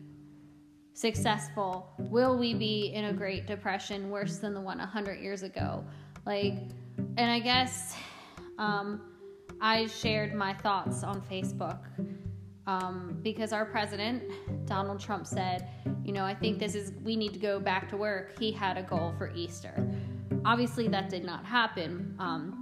successful? Will we be in a Great Depression worse than the one 100 years ago? Like, and I guess um, I shared my thoughts on Facebook um, because our president, Donald Trump, said, you know, I think this is, we need to go back to work. He had a goal for Easter. Obviously, that did not happen um,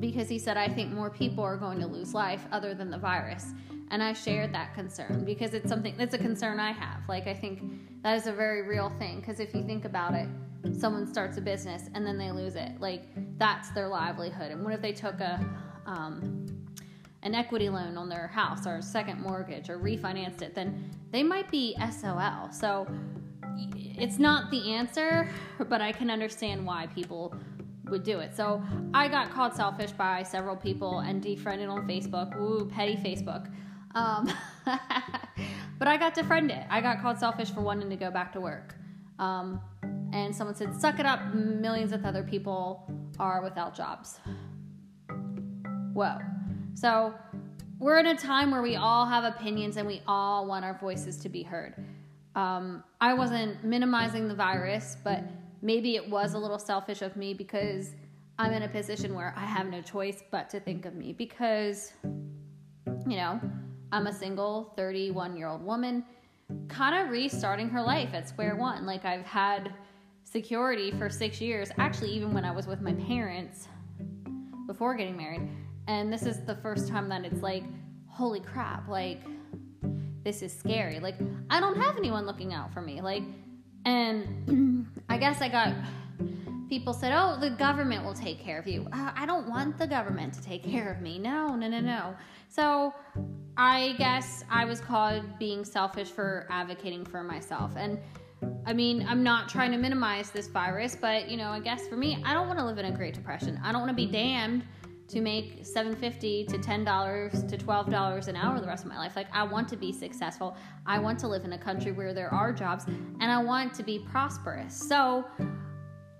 because he said, I think more people are going to lose life other than the virus. And I shared that concern because it's something that's a concern I have. Like, I think that is a very real thing because if you think about it, someone starts a business and then they lose it. Like, that's their livelihood. And what if they took a, um, an equity loan on their house or a second mortgage or refinanced it, then they might be SOL. So it's not the answer, but I can understand why people would do it. So I got called selfish by several people and defriended on Facebook. Ooh, petty Facebook. Um, but I got defriended. I got called selfish for wanting to go back to work. Um, and someone said, suck it up, millions of other people are without jobs. Whoa. So we're in a time where we all have opinions and we all want our voices to be heard. Um, I wasn't minimizing the virus, but maybe it was a little selfish of me because I'm in a position where I have no choice but to think of me because, you know, I'm a single 31 year old woman, kind of restarting her life at square one. Like I've had security for six years, actually, even when I was with my parents before getting married. And this is the first time that it's like, holy crap, like, this is scary. Like, I don't have anyone looking out for me. Like, and I guess I got people said, oh, the government will take care of you. Uh, I don't want the government to take care of me. No, no, no, no. So I guess I was called being selfish for advocating for myself. And I mean, I'm not trying to minimize this virus, but you know, I guess for me, I don't want to live in a Great Depression. I don't want to be damned to make 750 to $10 to $12 an hour the rest of my life. Like i want to be successful. I want to live in a country where there are jobs and i want to be prosperous. So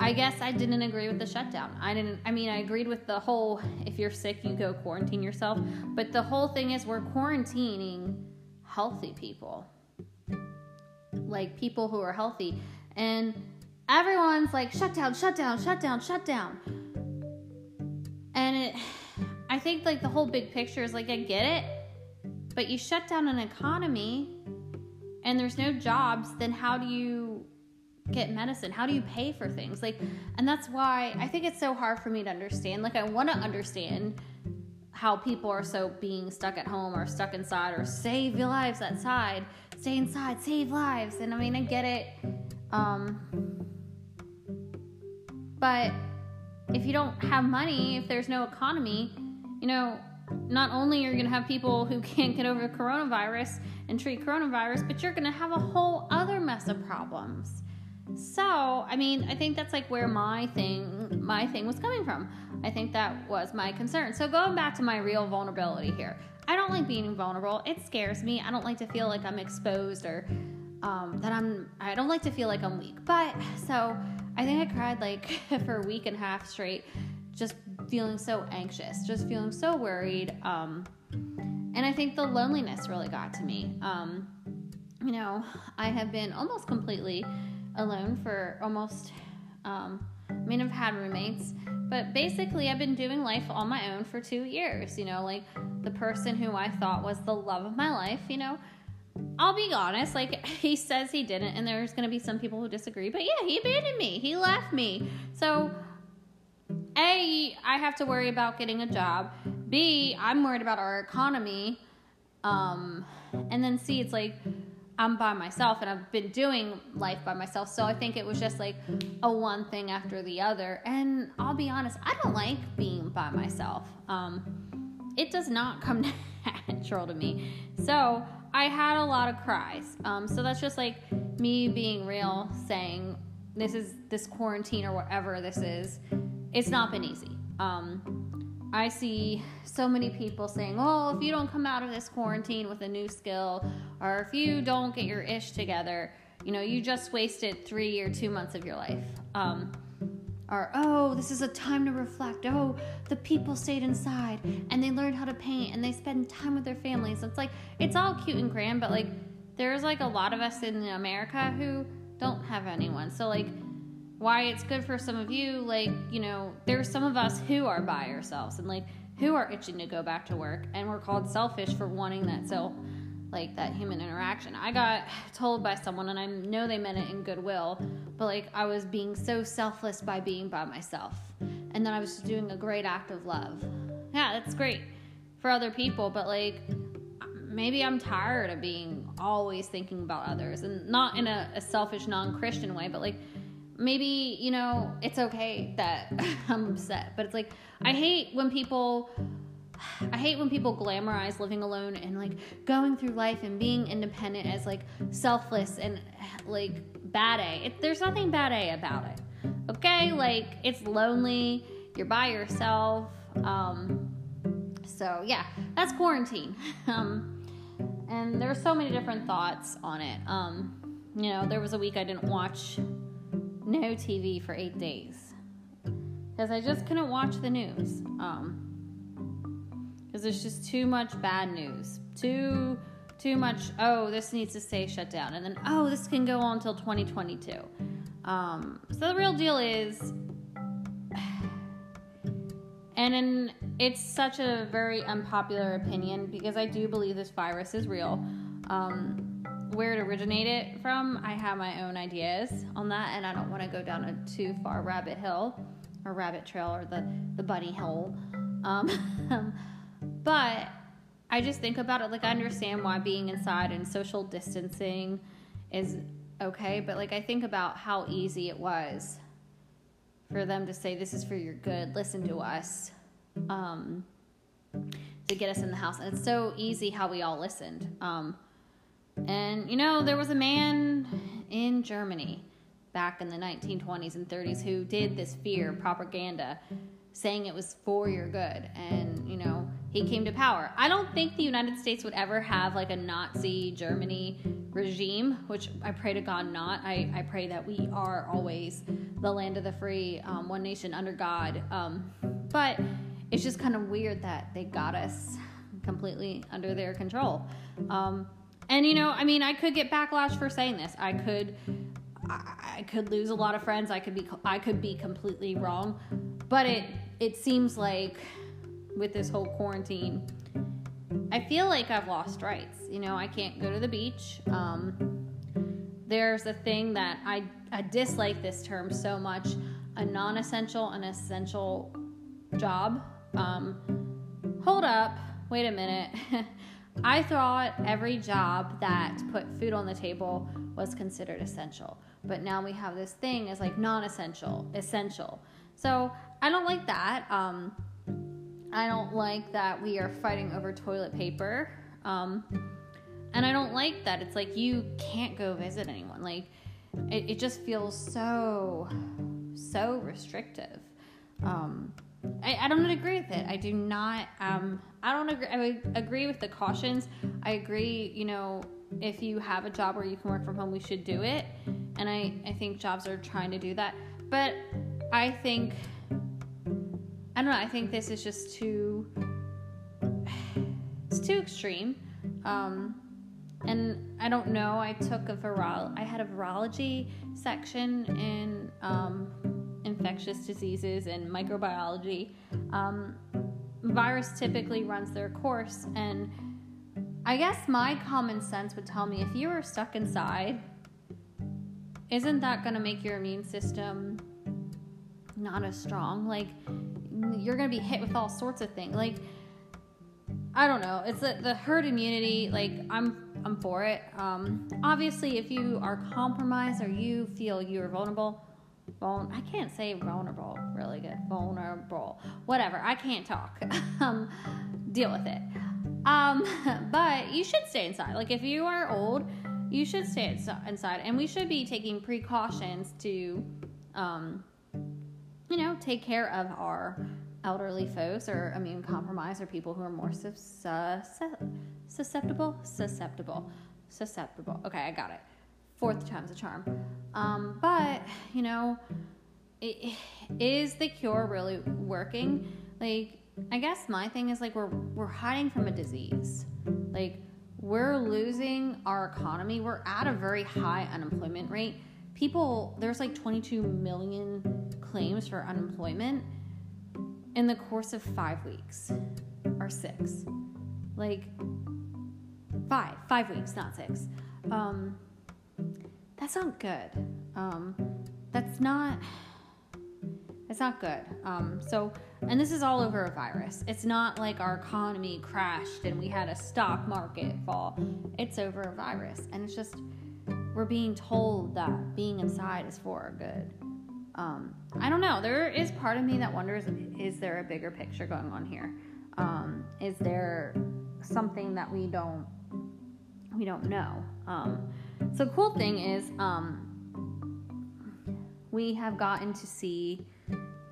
i guess i didn't agree with the shutdown. I didn't i mean i agreed with the whole if you're sick you go quarantine yourself. But the whole thing is we're quarantining healthy people. Like people who are healthy. And everyone's like shut down shut down and it, I think like the whole big picture is like, I get it, but you shut down an economy and there's no jobs, then how do you get medicine? How do you pay for things? Like, and that's why I think it's so hard for me to understand. Like, I want to understand how people are so being stuck at home or stuck inside or save your lives outside, stay inside, save lives. And I mean, I get it. Um, but if you don't have money, if there's no economy, you know, not only are you going to have people who can't get over the coronavirus and treat coronavirus, but you're going to have a whole other mess of problems. So, I mean, I think that's like where my thing my thing was coming from. I think that was my concern. So, going back to my real vulnerability here. I don't like being vulnerable. It scares me. I don't like to feel like I'm exposed or um, that I'm I don't like to feel like I'm weak. But so I think I cried like for a week and a half straight, just feeling so anxious, just feeling so worried. Um, and I think the loneliness really got to me. Um, you know, I have been almost completely alone for almost, um, I mean, I've had roommates, but basically, I've been doing life on my own for two years. You know, like the person who I thought was the love of my life, you know, I'll be honest, like he says he didn't, and there's gonna be some people who disagree, but yeah, he abandoned me. He left me. So A, I have to worry about getting a job. B, I'm worried about our economy. Um, and then C, it's like I'm by myself and I've been doing life by myself. So I think it was just like a one thing after the other. And I'll be honest, I don't like being by myself. Um, it does not come natural to me. So I had a lot of cries. Um, so that's just like me being real, saying this is this quarantine or whatever this is. It's not been easy. Um, I see so many people saying, oh, if you don't come out of this quarantine with a new skill, or if you don't get your ish together, you know, you just wasted three or two months of your life. Um, or, oh, this is a time to reflect. Oh, the people stayed inside and they learned how to paint and they spend time with their families. It's like, it's all cute and grand, but like, there's like a lot of us in America who don't have anyone. So, like, why it's good for some of you like you know there's some of us who are by ourselves and like who are itching to go back to work and we're called selfish for wanting that so like that human interaction. I got told by someone and i know they meant it in goodwill but like i was being so selfless by being by myself. And then i was doing a great act of love. Yeah that's great for other people but like maybe i'm tired of being always thinking about others and not in a, a selfish non-christian way but like maybe you know it's okay that i'm upset. But it's like i hate when people i hate when people glamorize living alone and like going through life and being independent as like selfless and like bad a. It, there's nothing bad a about it okay? Like it's lonely you're by yourself um so yeah that's quarantine. Um and there's so many different thoughts on it. Um you know there was a week i didn't watch no TV for eight days because I just couldn't watch the news. Um, because there's just too much bad news, too too much. Oh, this needs to stay shut down, and then oh, this can go on until 2022. Um, so the real deal is, and in, it's such a very unpopular opinion because I do believe this virus is real. Um, where it originated from, I have my own ideas on that, and I don't want to go down a too far rabbit hill or rabbit trail or the, the bunny hole. Um, but I just think about it like I understand why being inside and social distancing is okay, but like I think about how easy it was for them to say, This is for your good, listen to us, um, to get us in the house. And it's so easy how we all listened. Um, and you know, there was a man in Germany back in the 1920s and 30s who did this fear propaganda saying it was for your good and you know he came to power i don't think the united states would ever have like a nazi germany regime which i pray to god not i, I pray that we are always the land of the free um, one nation under god um, but it's just kind of weird that they got us completely under their control um, and you know, I mean, I could get backlash for saying this. I could I, could lose a lot of friends. I could be I could be completely wrong. But it it seems like with this whole quarantine, I feel like I've lost rights. You know, I can't go to the beach. Um, there's a thing that I, I dislike this term so much a non essential and essential job. Um, hold up, wait a minute. I thought every job that put food on the table was considered essential. But now we have this thing as like non essential, essential. So I don't like that. Um, I don't like that we are fighting over toilet paper. Um, and I don't like that it's like you can't go visit anyone. Like it, it just feels so, so restrictive. Um, I, I don't agree with it. I do not. Um, I don't agree. I agree with the cautions. I agree. You know, if you have a job where you can work from home, we should do it. And I, I think jobs are trying to do that. But I think I don't know. I think this is just too. It's too extreme. Um, and I don't know. I took a viral. I had a virology section in. Um, infectious diseases and microbiology, um, virus typically runs their course. And I guess my common sense would tell me if you are stuck inside, isn't that going to make your immune system not as strong? Like, you're to be hit with all sorts of things. Like, I don't know. It's the, the herd immunity. Like I'm I'm for it. Um, obviously, if you are compromised or you feel you're vulnerable, vul- I can't say vulnerable really good. Vulnerable, whatever. I can't talk. um, deal with it. Um, but you should stay inside. Like if you are old, you should stay inside, and we should be taking precautions to, um, you know, take care of our elderly folks or immune compromised or people who are more susceptible, susceptible, susceptible. Okay, I got it. Fourth time's a charm. Um, but you know, it, is the cure really working? Like, I guess my thing is like we're we're hiding from a disease. Like, we're losing our economy. We're at a very high unemployment rate. People, there's like 22 million claims for unemployment in the course of five weeks or six. Like five, five weeks, not six. Um, that's not good. Um, that's not. It's not good. Um, so, and this is all over a virus. It's not like our economy crashed and we had a stock market fall. It's over a virus, and it's just we're being told that being inside is for our good. Um, I don't know. There is part of me that wonders: is there a bigger picture going on here? Um, is there something that we don't we don't know? Um, so, cool thing is, um, we have gotten to see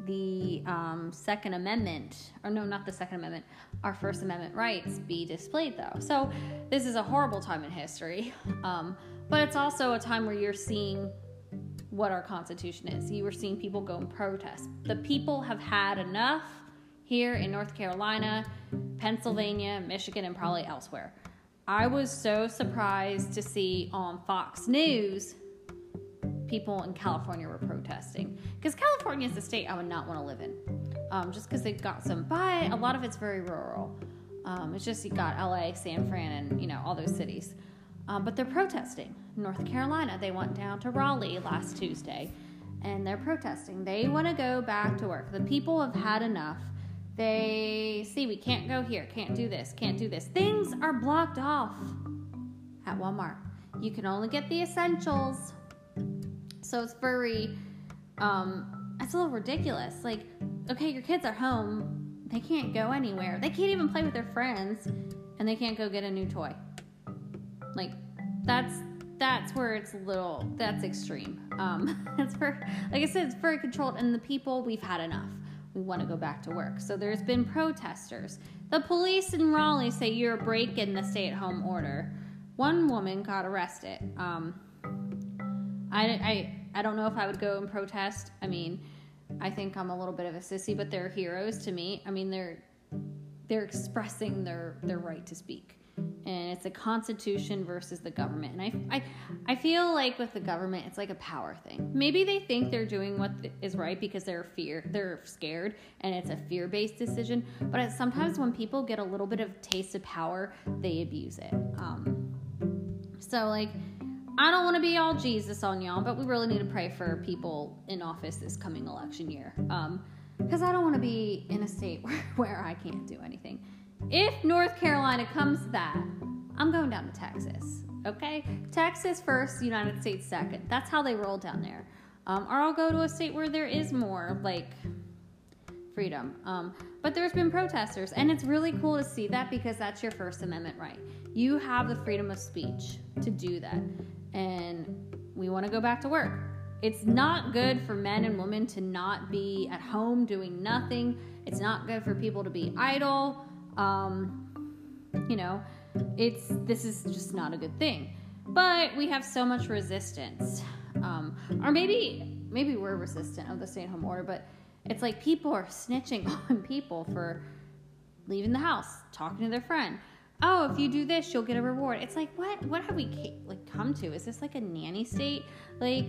the um, Second Amendment, or no, not the Second Amendment, our First Amendment rights be displayed, though. So, this is a horrible time in history, um, but it's also a time where you're seeing what our Constitution is. You were seeing people go and protest. The people have had enough here in North Carolina, Pennsylvania, Michigan, and probably elsewhere. I was so surprised to see on Fox News people in California were protesting. Because California is a state I would not want to live in. Um, just because they've got some, but a lot of it's very rural. Um, it's just you got LA, San Fran, and you know all those cities. Um, but they're protesting. North Carolina, they went down to Raleigh last Tuesday and they're protesting. They want to go back to work. The people have had enough. They see we can't go here, can't do this, can't do this. Things are blocked off at Walmart. You can only get the essentials. So it's very, um, it's a little ridiculous. Like, okay, your kids are home, they can't go anywhere. They can't even play with their friends, and they can't go get a new toy. Like, that's that's where it's a little that's extreme. Um, it's for like I said, it's very controlled, and the people we've had enough. We want to go back to work. So there's been protesters. The police in Raleigh say you're breaking the stay-at-home order. One woman got arrested. Um, I, I I don't know if I would go and protest. I mean, I think I'm a little bit of a sissy, but they're heroes to me. I mean, they're they're expressing their their right to speak and it's a constitution versus the government. And I, I, I feel like with the government, it's like a power thing. Maybe they think they're doing what is right because they're fear, they're scared, and it's a fear-based decision. But sometimes when people get a little bit of taste of power, they abuse it. Um, so like. I don't want to be all Jesus on y'all, but we really need to pray for people in office this coming election year. Um, because I don't want to be in a state where, where I can't do anything. If North Carolina comes to that, I'm going down to Texas. Okay? Texas first, United States second. That's how they roll down there. Um, or I'll go to a state where there is more, like, freedom. Um, but there's been protesters, and it's really cool to see that because that's your First Amendment right. You have the freedom of speech to do that. And we want to go back to work. It's not good for men and women to not be at home doing nothing. It's not good for people to be idle. Um, you know, it's this is just not a good thing. But we have so much resistance, um, or maybe maybe we're resistant of the stay-at-home order, but it's like people are snitching on people for leaving the house, talking to their friend. Oh, if you do this, you'll get a reward. It's like what? What have we like come to? Is this like a nanny state? Like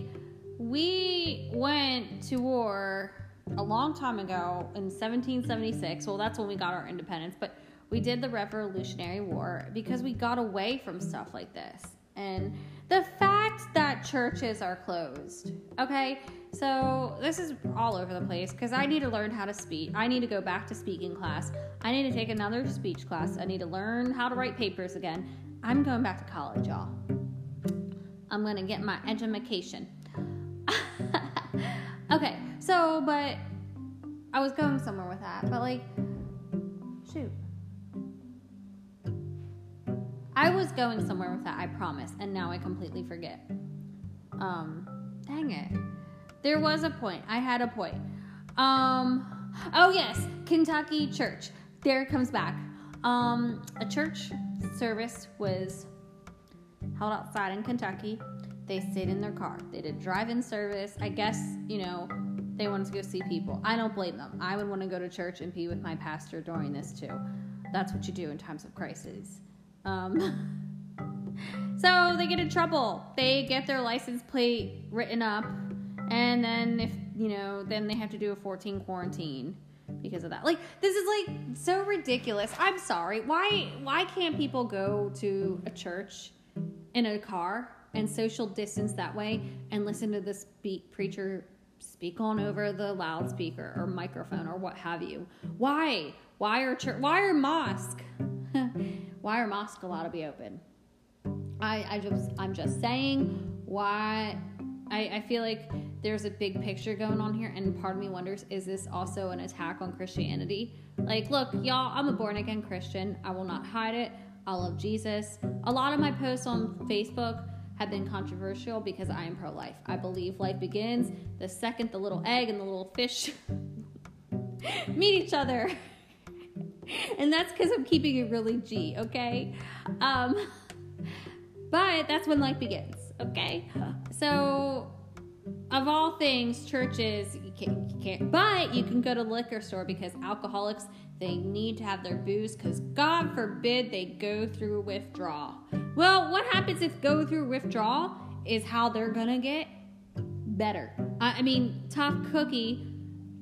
we went to war a long time ago in 1776. Well, that's when we got our independence, but we did the Revolutionary War because we got away from stuff like this. And The fact that churches are closed, okay? So this is all over the place because I need to learn how to speak. I need to go back to speaking class. I need to take another speech class. I need to learn how to write papers again. I'm going back to college, y'all. I'm going to get my education. okay, so, but I was going somewhere with that, but like, shoot. I was going somewhere with that, I promise, and now I completely forget. Um, dang it. There was a point. I had a point. Um, oh yes, Kentucky church. There it comes back. Um, a church service was held outside in Kentucky. They stayed in their car. They did drive-in service. I guess you know they wanted to go see people. I don't blame them. I would want to go to church and be with my pastor during this too. That's what you do in times of crisis. Um, so they get in trouble. They get their license plate written up, and then if you know, then they have to do a 14 quarantine because of that. Like this is like so ridiculous. I'm sorry. Why why can't people go to a church in a car and social distance that way and listen to this beat preacher speak on over the loudspeaker or microphone or what have you? Why? Why are church why are mosque? why are mosque allowed to be open? I, I just I'm just saying why I, I feel like there's a big picture going on here, and part of me wonders is this also an attack on Christianity? Like, look, y'all, I'm a born again Christian. I will not hide it. I love Jesus. A lot of my posts on Facebook have been controversial because I am pro life. I believe life begins the second the little egg and the little fish meet each other. and that's because I'm keeping it really G, okay? Um, but that's when life begins, okay? So of all things, churches you can't, you can't, but you can go to liquor store because alcoholics they need to have their booze because God forbid they go through withdrawal. Well, what happens if go through withdrawal is how they're gonna get better. I, mean, tough cookie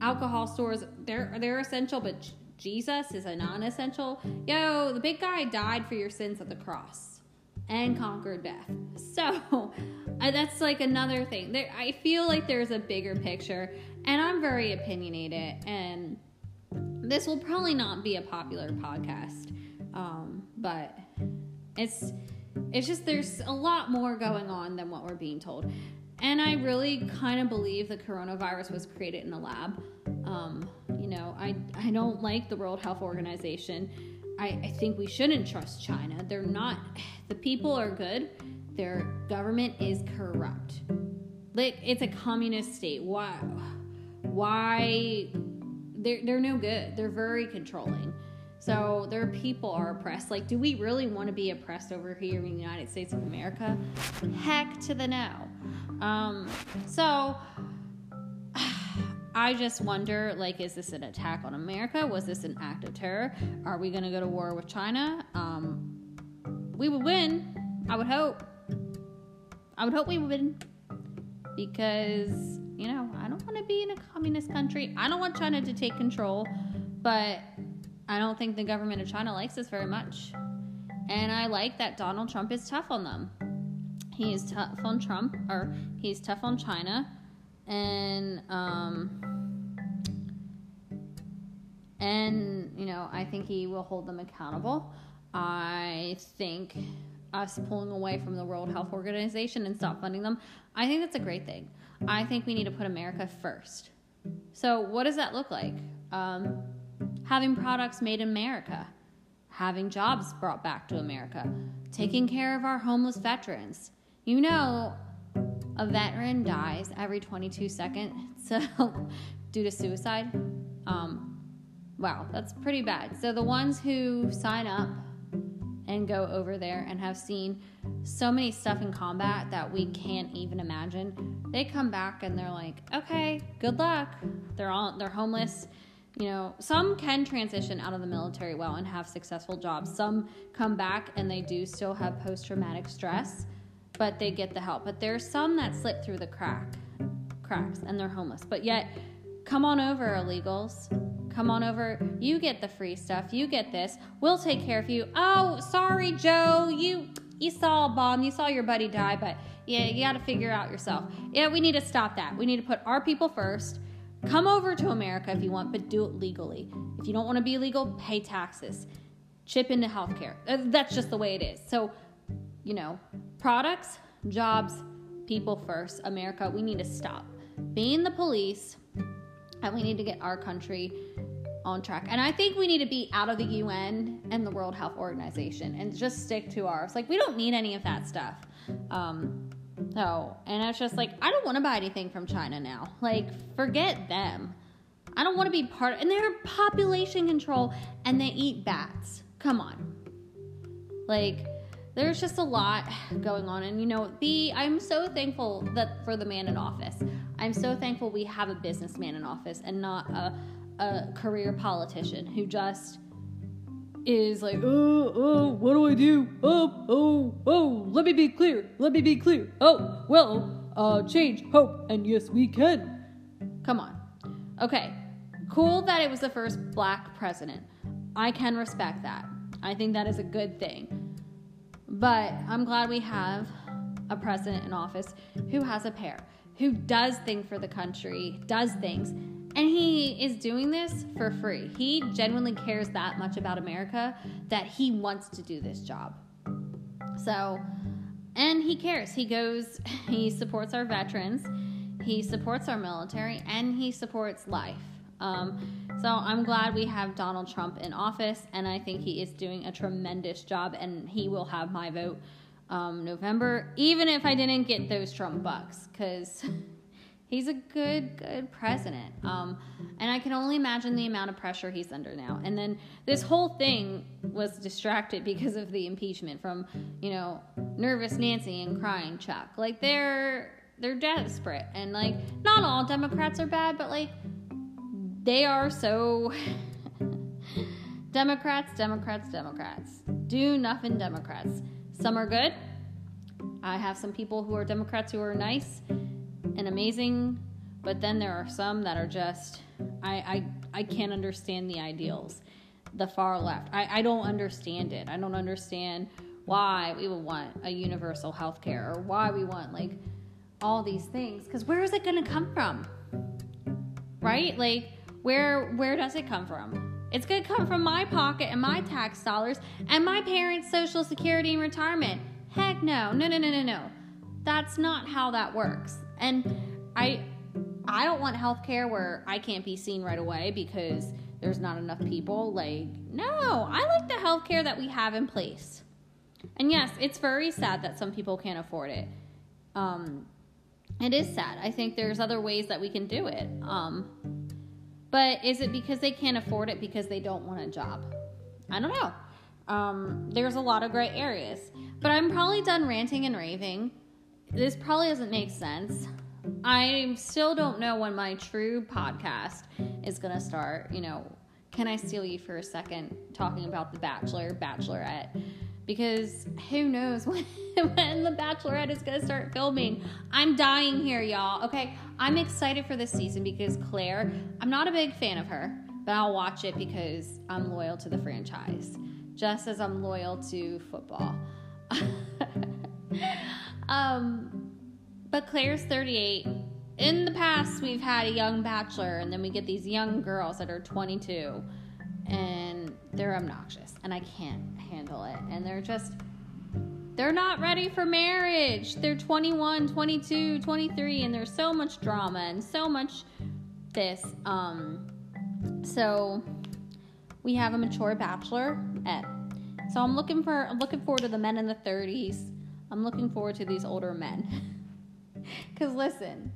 alcohol stores they're they're essential, but Jesus is a non-essential. Yo, the big guy died for your sins at the cross and conquered death. So uh, that's like another thing. There, I feel like there's a bigger picture, and I'm very opinionated, and this will probably not be a popular podcast, um, but it's it's just there's a lot more going on than what we're being told. And I really kind of believe the coronavirus was created in a lab. Um, you know, I, I don't like the World Health Organization. I, I think we shouldn't trust China. They're not, the people are good, their government is corrupt. Like, it's a communist state. Why? Why? They're, they're no good. They're very controlling. So their people are oppressed. Like, do we really want to be oppressed over here in the United States of America? Heck to the no. Um, so I just wonder, like, is this an attack on America? Was this an act of terror? Are we going to go to war with China? Um, we would win. I would hope. I would hope we would win because you know I don't want to be in a communist country. I don't want China to take control, but I don't think the government of China likes us very much. And I like that Donald Trump is tough on them. He is tough on Trump, or he's tough on China, and um, and you know I think he will hold them accountable. I think us pulling away from the World Health Organization and stop funding them, I think that's a great thing. I think we need to put America first. So, what does that look like? Um, having products made in America, having jobs brought back to America, taking care of our homeless veterans. You know, a veteran dies every 22 seconds so, due to suicide. Um, wow, that's pretty bad. So, the ones who sign up and go over there and have seen so many stuff in combat that we can't even imagine. They come back and they're like, "Okay, good luck." They're all they're homeless. You know, some can transition out of the military well and have successful jobs. Some come back and they do still have post traumatic stress, but they get the help. But there's some that slip through the crack cracks and they're homeless. But yet, come on over, illegals Come on over. You get the free stuff. You get this. We'll take care of you. Oh, sorry, Joe. You you saw a bomb, you saw your buddy die, but yeah, you got to figure out yourself. Yeah, we need to stop that. We need to put our people first. Come over to America if you want, but do it legally. If you don't want to be legal, pay taxes. Chip into healthcare. Uh, That's just the way it is. So, you know, products, jobs, people first. America, we need to stop being the police and we need to get our country on track. And I think we need to be out of the UN and the World Health Organization and just stick to ours. Like, we don't need any of that stuff. Um, so, and it's just like, I don't want to buy anything from China now. Like, forget them. I don't want to be part of, and they're population control and they eat bats. Come on. Like, there's just a lot going on. And, you know, the, I'm so thankful that for the man in office. I'm so thankful we have a businessman in office and not a, a career politician who just is like, oh, oh, what do I do? Oh, oh, oh, let me be clear. Let me be clear. Oh, well, uh, change, hope, and yes, we can. Come on. Okay, cool that it was the first black president. I can respect that. I think that is a good thing. But I'm glad we have a president in office who has a pair, who does things for the country, does things, and he is doing this for free. He genuinely cares that much about America that he wants to do this job. So, and he cares. He goes, he supports our veterans, he supports our military, and he supports life. Um, so I'm glad we have Donald Trump in office, and I think he is doing a tremendous job, and he will have my vote um, November, even if I didn't get those Trump bucks, because he's a good, good president. Um, and I can only imagine the amount of pressure he's under now. And then this whole thing was distracted because of the impeachment from, you know, nervous Nancy and crying Chuck. Like they're they're desperate, and like not all Democrats are bad, but like they are so Democrats, Democrats, Democrats. Do nothing Democrats. Some are good. I have some people who are Democrats who are nice and amazing, but then there are some that are just I I, I can't understand the ideals. The far left. I, I don't understand it. I don't understand why we would want a universal health care or why we want like all these things. Because where is it gonna come from? Right? Like where where does it come from? It's going to come from my pocket and my tax dollars and my parents' social security and retirement. Heck no. No, no, no, no, no. That's not how that works. And I I don't want health care where I can't be seen right away because there's not enough people. Like, no, I like the health care that we have in place. And yes, it's very sad that some people can't afford it. Um, it is sad. I think there's other ways that we can do it. Um, but is it because they can't afford it because they don't want a job? I don't know. Um, there's a lot of gray areas. But I'm probably done ranting and raving. This probably doesn't make sense. I still don't know when my true podcast is going to start. You know, can I steal you for a second talking about The Bachelor, Bachelorette? Because who knows when, when The Bachelorette is going to start filming. I'm dying here, y'all. Okay, I'm excited for this season because Clare, I'm not a big fan of her, but I'll watch it because I'm loyal to the franchise, just as I'm loyal to football. um, but Clare's 38. In the past, we've had a young bachelor, and then we get these young girls that are 22, and they're obnoxious, and I can't handle it. And they're just, they're not ready for marriage. They're 21, 22, 23, and there's so much drama and so much this. Um, so we have a mature bachelor at. So I'm looking for, I'm looking forward to the men in the 30s. I'm looking forward to these older men. Because listen,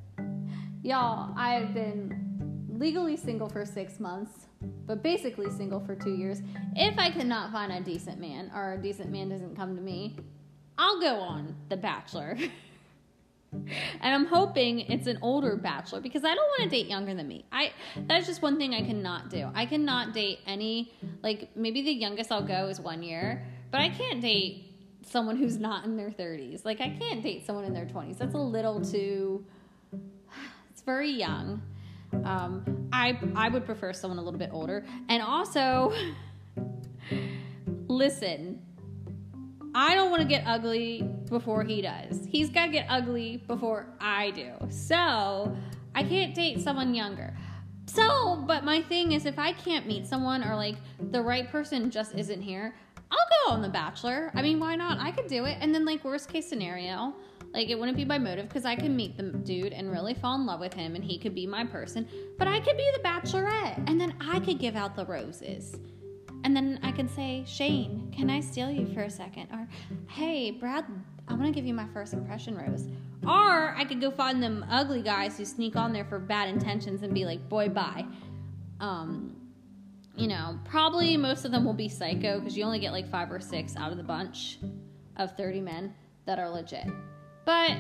y'all, I've been legally single for six months, but basically single for two years. If I cannot find a decent man, or a decent man doesn't come to me, I'll go on The Bachelor. and I'm hoping it's an older bachelor because I don't want to date younger than me. I that's just one thing I cannot do. I cannot date any like maybe the youngest I'll go is 1 year, but I can't date someone who's not in their 30s. Like I can't date someone in their 20s. That's a little too it's very young. Um, I I would prefer someone a little bit older. And also listen, I don't want to get ugly before he does. He's got to get ugly before I do. So I can't date someone younger. So, but my thing is, if I can't meet someone or like the right person just isn't here, I'll go on The Bachelor. I mean, why not? I could do it. And then, like, worst case scenario, like, it wouldn't be my motive because I can meet the dude and really fall in love with him and he could be my person. But I could be the bachelorette and then I could give out the roses. And then I can say, Shane, can I steal you for a second? Or, hey, Brad, I'm gonna give you my first impression rose. Or I could go find them ugly guys who sneak on there for bad intentions and be like, boy, bye. Um, you know, probably most of them will be psycho because you only get like five or six out of the bunch of 30 men that are legit. But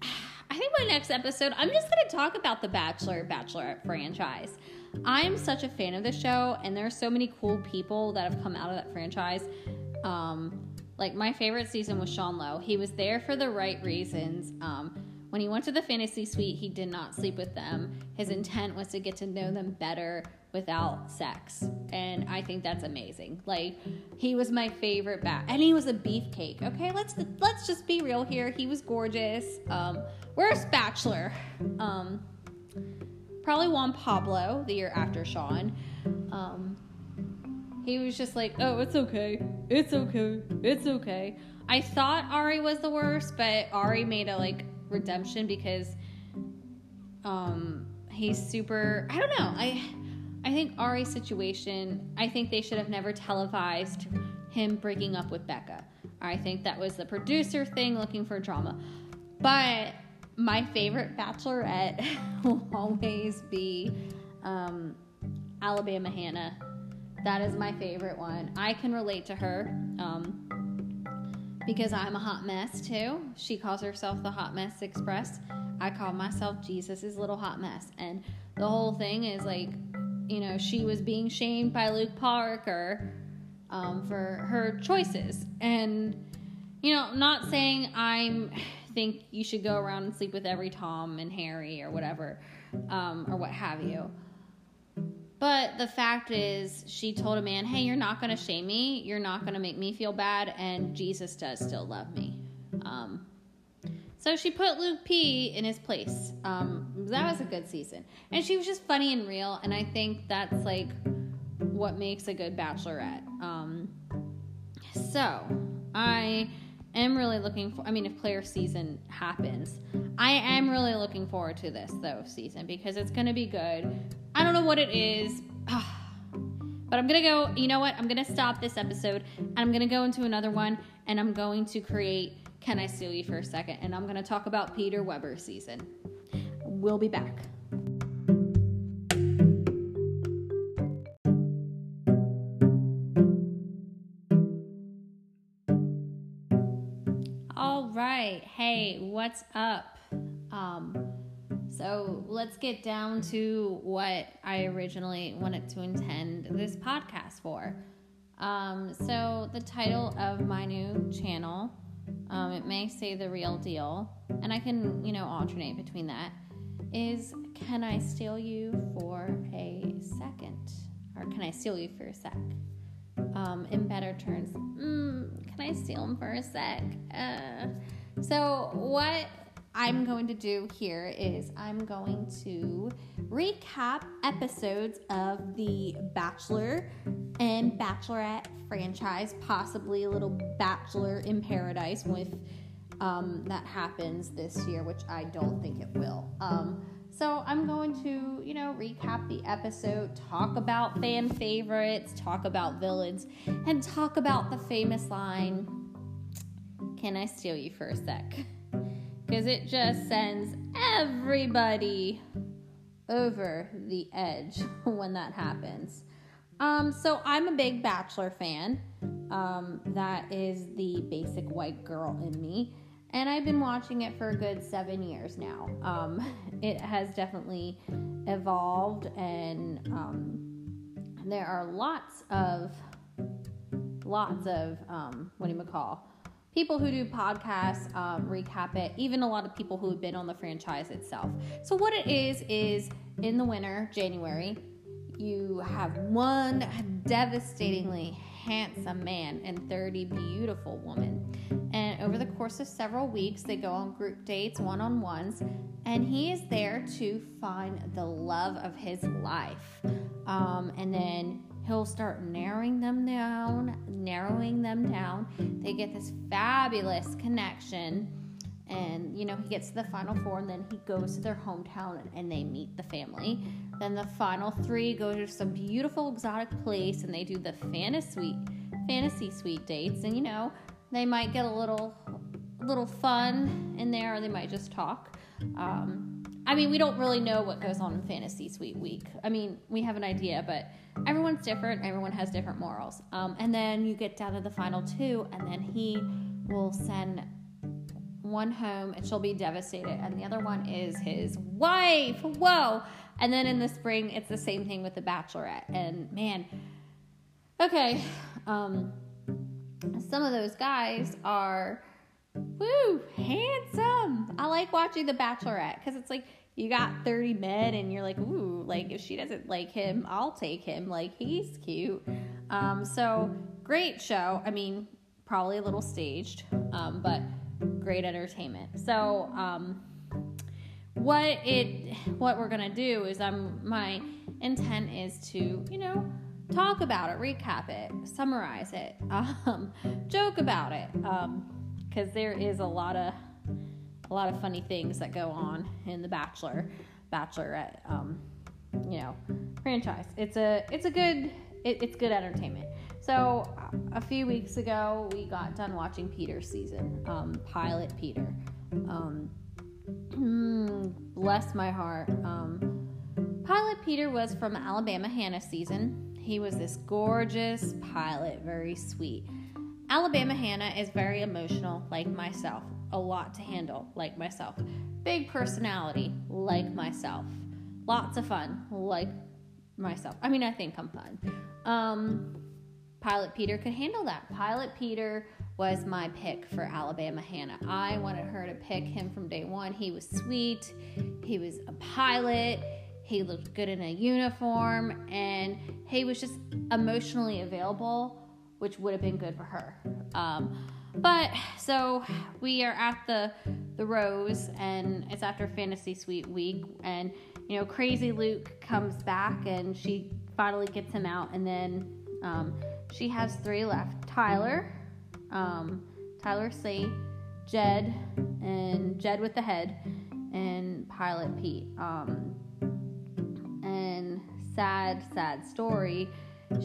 I think my next episode, I'm just gonna talk about the Bachelor Bachelorette franchise. I'm such a fan of the show, and there are so many cool people that have come out of that franchise. Um, like my favorite season was Sean Lowe. He was there for the right reasons. Um, when he went to the fantasy suite, he did not sleep with them. His intent was to get to know them better without sex, and I think that's amazing. Like he was my favorite bat, and he was a beefcake. Okay, let's let's just be real here. He was gorgeous. Um, where's Bachelor? Um, probably Juan Pablo the year after Sean. Um, he was just like, oh, it's okay. It's okay. It's okay. I thought Ari was the worst, but Ari made a like redemption because um he's super I don't know. I I think Ari's situation, I think they should have never televised him breaking up with Becca. I think that was the producer thing looking for drama. But my favorite bachelorette will always be um, Alabama Hannah. That is my favorite one. I can relate to her um, because I'm a hot mess too. She calls herself the Hot Mess Express. I call myself Jesus's little hot mess. And the whole thing is like, you know, she was being shamed by Luke Parker um, for her choices. And, you know, not saying I'm think you should go around and sleep with every Tom and Harry or whatever, um, or what have you. But the fact is, she told a man, Hey, you're not going to shame me. You're not going to make me feel bad. And Jesus does still love me. Um, so she put Luke P in his place. Um, that was a good season. And she was just funny and real. And I think that's like what makes a good bachelorette. Um, so I am really looking for. I mean, if Clare season happens, I am really looking forward to this though season because it's to be good. I don't know what it is. But I'm gonna go, you know what? I'm gonna stop this episode and I'm gonna go into another one and I'm going to create Can I Steal You for a Second? And I'm gonna talk about Peter Weber season. We'll be back. Right. Hey, what's up? Um, so let's get down to what I originally wanted to intend this podcast for. Um, so the title of my new channel, um, it may say the real deal, and I can, you know, alternate between that. Is can I steal you for a second, or can I steal you for a sec? Um, in better terms, mm, can I steal him for a sec? Uh, so what I'm going to do here is I'm going to recap episodes of the Bachelor and Bachelorette franchise, possibly a little Bachelor in Paradise with um, that happens this year, which I don't think it will. Um, so I'm going to, you know, recap the episode, talk about fan favorites, talk about villains, and talk about the famous line, Can I steal you for a sec? Because it just sends everybody over the edge when that happens. Um, so I'm a big Bachelor fan. Um, that is the basic white girl in me and I've been watching it for a good seven years now. Um, it has definitely evolved, and um, there are lots of lots of um, what do you call people who do podcasts um, recap it. Even a lot of people who have been on the franchise itself. So what it is is in the winter, January, you have one devastatingly handsome man and 30 beautiful women. And over the course of several weeks, they go on group dates, one on ones, and he is there to find the love of his life. Um, and then he'll start narrowing them down, narrowing them down. They get this fabulous connection. And you know, he gets to the final four, and then he goes to their hometown and, and they meet the family. Then the final three go to some beautiful exotic place and they do the fantasy fantasy suite dates. And you know, they might get a little, little fun in there, or they might just talk. Um, I mean, we don't really know what goes on in Fantasy Suite Week. I mean, we have an idea, but everyone's different. Everyone has different morals. Um, and then you get down to the final two, and then he will send one home and she'll be devastated, and the other one is his wife. Whoa! And then in the spring, it's the same thing with the Bachelorette. And man, okay, um, some of those guys are woo handsome. I like watching the Bachelorette because it's like you got 30 men and you're like, ooh, like if she doesn't like him, I'll take him. Like he's cute. Um, so great show. I mean, probably a little staged, um, but great entertainment. So, um, what it what we're gonna do is I'm my intent is to you know talk about it, recap it, summarize it, um, joke about it, because um, there is a lot of a lot of funny things that go on in the Bachelor, Bachelorette, um, you know, franchise. It's a it's a good it, it's good entertainment. So a few weeks ago, we got done watching Peter's season, um, Pilot Peter. Um, bless my heart. Um, Pilot Peter was from Alabama Hannah season. He was this gorgeous pilot, very sweet. Alabama Hannah is very emotional, like myself, a lot to handle, like myself. Big personality, like myself. Lots of fun, like myself. I mean, I think I'm fun. Um, Pilot Peter could handle that. Pilot Peter was my pick for Alabama Hannah. I wanted her to pick him from day one. He was sweet, he was a pilot, he looked good in a uniform, and he was just emotionally available, which would have been good for her. Um, but so we are at the the Rose, and it's after Fantasy Suite week, and you know, Crazy Luke comes back, and she finally gets him out, and then um, she has three left: Tyler, um, Tyler C, Jed, and Jed with the head, and Pilot Pete. Um, and sad, sad story.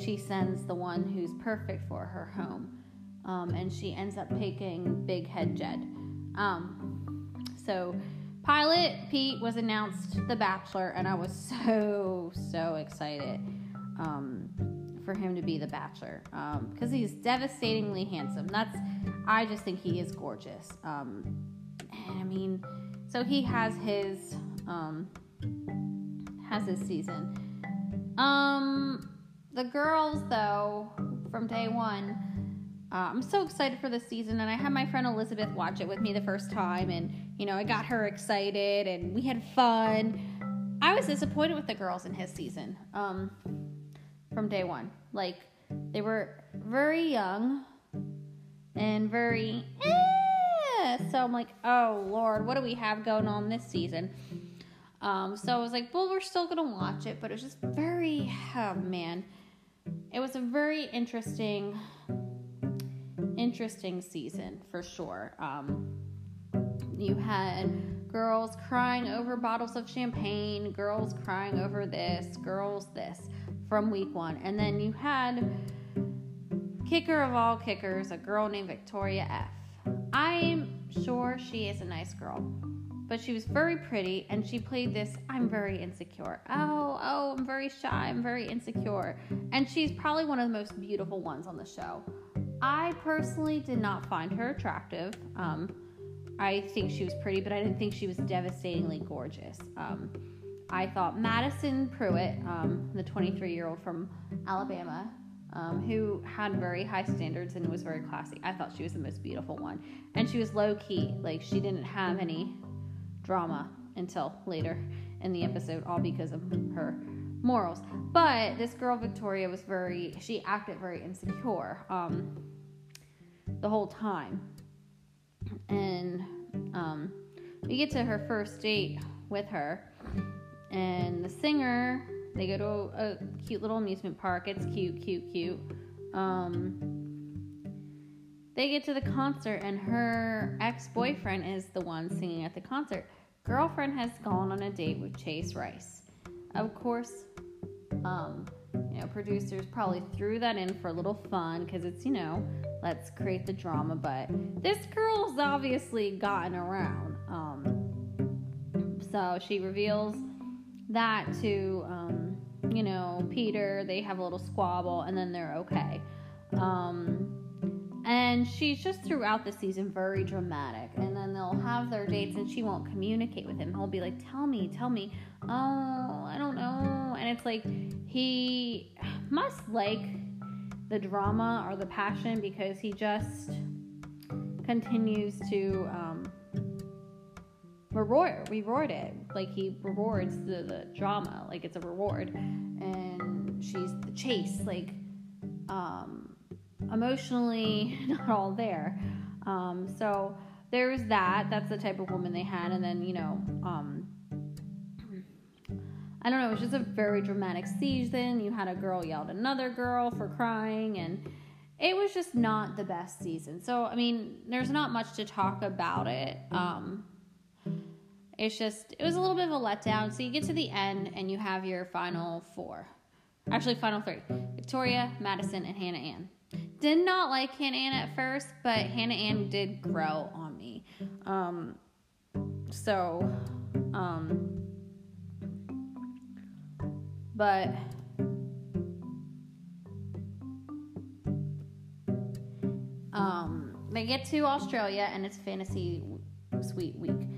She sends the one who's perfect for her home, um, and she ends up picking Big Head Jed. Um, so, Pilot Pete was announced The Bachelor, and I was so so excited um, for him to be The Bachelor because um, he's devastatingly handsome. That's I just think he is gorgeous. Um, and I mean, so he has his um, has his season. Um, the girls, though, from day one, uh, I'm so excited for this season, and I had my friend Elizabeth watch it with me the first time, and you know, I got her excited, and we had fun. I was disappointed with the girls in his season um, from day one. Like, they were very young and very. Eh. So I'm like, oh Lord, what do we have going on this season? Um, so I was like, well, we're still gonna watch it, but it was just very, oh man, it was a very interesting, interesting season for sure. Um, you had girls crying over bottles of champagne, girls crying over this, girls this from week one, and then you had kicker of all kickers, a girl named Victoria F. I'm sure she is a nice girl but she was very pretty and she played this I'm very insecure. Oh, oh, I'm very shy, I'm very insecure. And she's probably one of the most beautiful ones on the show. I personally did not find her attractive. Um, I think she was pretty, but I didn't think she was devastatingly gorgeous. Um, I thought Madison Prewett, um, the 23 year old from Alabama, um, who had very high standards and was very classy. I thought she was the most beautiful one. And she was low key, like, she didn't have any drama until later in the episode, all because of her morals. But this girl Victoria was very she acted very insecure um, the whole time. And um, we get to her first date with her, and the singer they go to a, cute little amusement park. It's cute, cute, cute. Um, they get to the concert, and her ex boyfriend is the one singing at the concert. Girlfriend has gone on a date with Chase Rice. Of course, um, you know, producers probably threw that in for a little fun because it's, you know, let's create the drama. But this girl's obviously gotten around. Um, so she reveals that to, um, you know, Peter. They have a little squabble and then they're okay. Um, and she's just throughout the season very dramatic. And then they'll have their dates and she won't communicate with him. He'll be like, Tell me, tell me. Oh, I don't know. And it's like he must like the drama or the passion because he just continues to um, reward reward it. Like he rewards the, the drama, like it's a reward. And she's the chase, like um, emotionally not all there. Um, so there's that. That's the type of woman they had, and then you know, um, I don't know. It was just a very dramatic season. You had a girl yell at another girl for crying, and it was just not the best season. So I mean, there's not much to talk about it. Um, it's just it was a little bit of a letdown. So you get to the end, and you have your final four. Actually, final three: Victoria, Madison, and Hannah Ann. Did not like Hannah Ann at first, but Hannah Ann did grow on me. Um, so, um, but um, they get to Australia and it's fantasy suite week.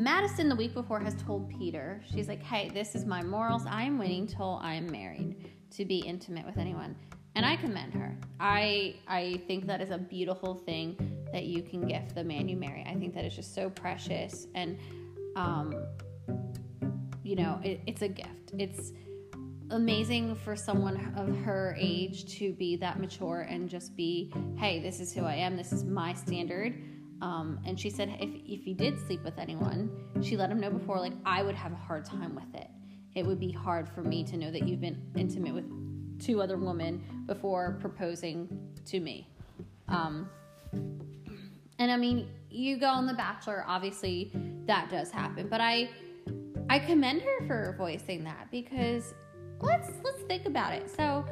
Madison the week before has told Peter, she's like, "Hey, this is my morals. I am waiting till I am married to be intimate with anyone." And I commend her. I I think that is a beautiful thing that you can gift the man you marry. I think that is just so precious and um you know, it, it's a gift. It's amazing for someone of her age to be that mature and just be, hey, this is who I am. This is my standard. Um, and she said, if, if you did sleep with anyone, she let him know before, like, I would have a hard time with it. It would be hard for me to know that you've been intimate with two other women before proposing to me. Um, and I mean, you go on The Bachelor, obviously that does happen, but I I commend her for voicing that because let's let's think about it. So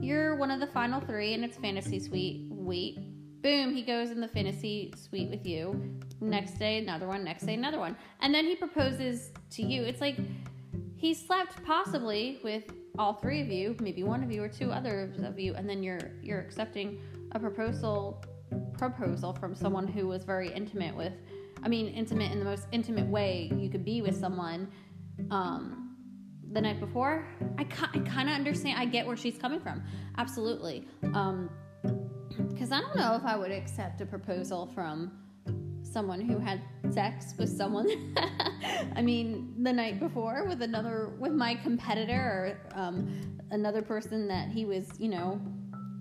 you're one of the final three, and it's fantasy suite week. Boom, he goes in the fantasy suite with you. Next day, another one. Next day, another one. And then he proposes to you. It's like he slept possibly with all three of you, maybe one of you or two others of you, and then you're you're accepting a proposal proposal from someone who was very intimate with I mean intimate in the most intimate way you could be with someone um the night before. I, I kind of understand. I get where she's coming from. Absolutely. Um, because I don't know if I would accept a proposal from someone who had sex with someone. I mean the night before with another with my competitor or um, another person that he was you know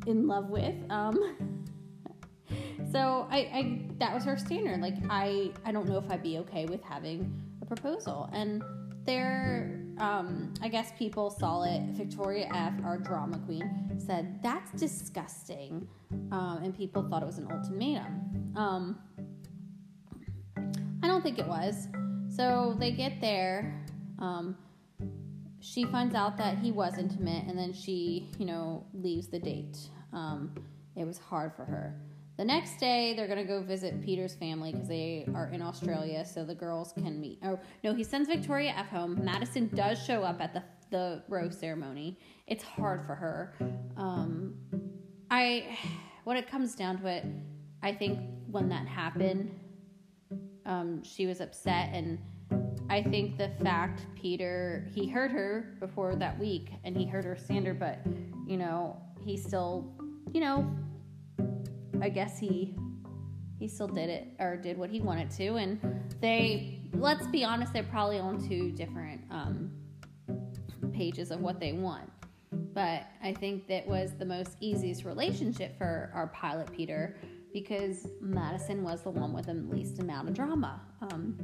in love with um, so I, I that was her standard. Like i i don't know if i'd be okay with having a proposal. And there um, i guess people saw it victoria f our drama queen said that's disgusting um, and people thought it was an ultimatum um, I don't think it was. So they get there. Um, she finds out that he was intimate, and then she, you know, leaves the date. Um, it was hard for her. The next day, they're gonna go visit Peter's family because they are in Australia, so the girls can meet. Oh no, he sends Victoria F home. Madison does show up at the the rose ceremony. It's hard for her. Um, I, when it comes down to it, I think when that happened, um, she was upset and i think the fact peter he hurt her before that week and he hurt her standard but you know he still you know i guess he he still did it or did what he wanted to and they let's be honest they're probably on two different um, pages of what they want. But I think that was the most easiest relationship for our pilot Peter because Madison was the one with the least amount of drama. Um,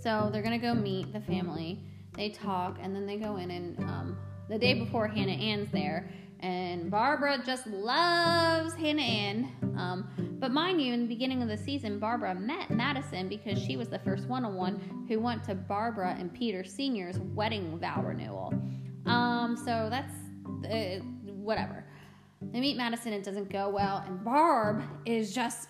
so they're gonna go meet the family. They talk, and then they go in and um, the day before Hannah Ann's there, and Barbara just loves Hannah Ann. Um, but mind you, in the beginning of the season, Barbara met Madison because she was the first one-on-one who went to Barbara and Peter Senior's wedding vow renewal. Um, so that's uh, whatever. They meet Madison, it doesn't go well, and Barb is just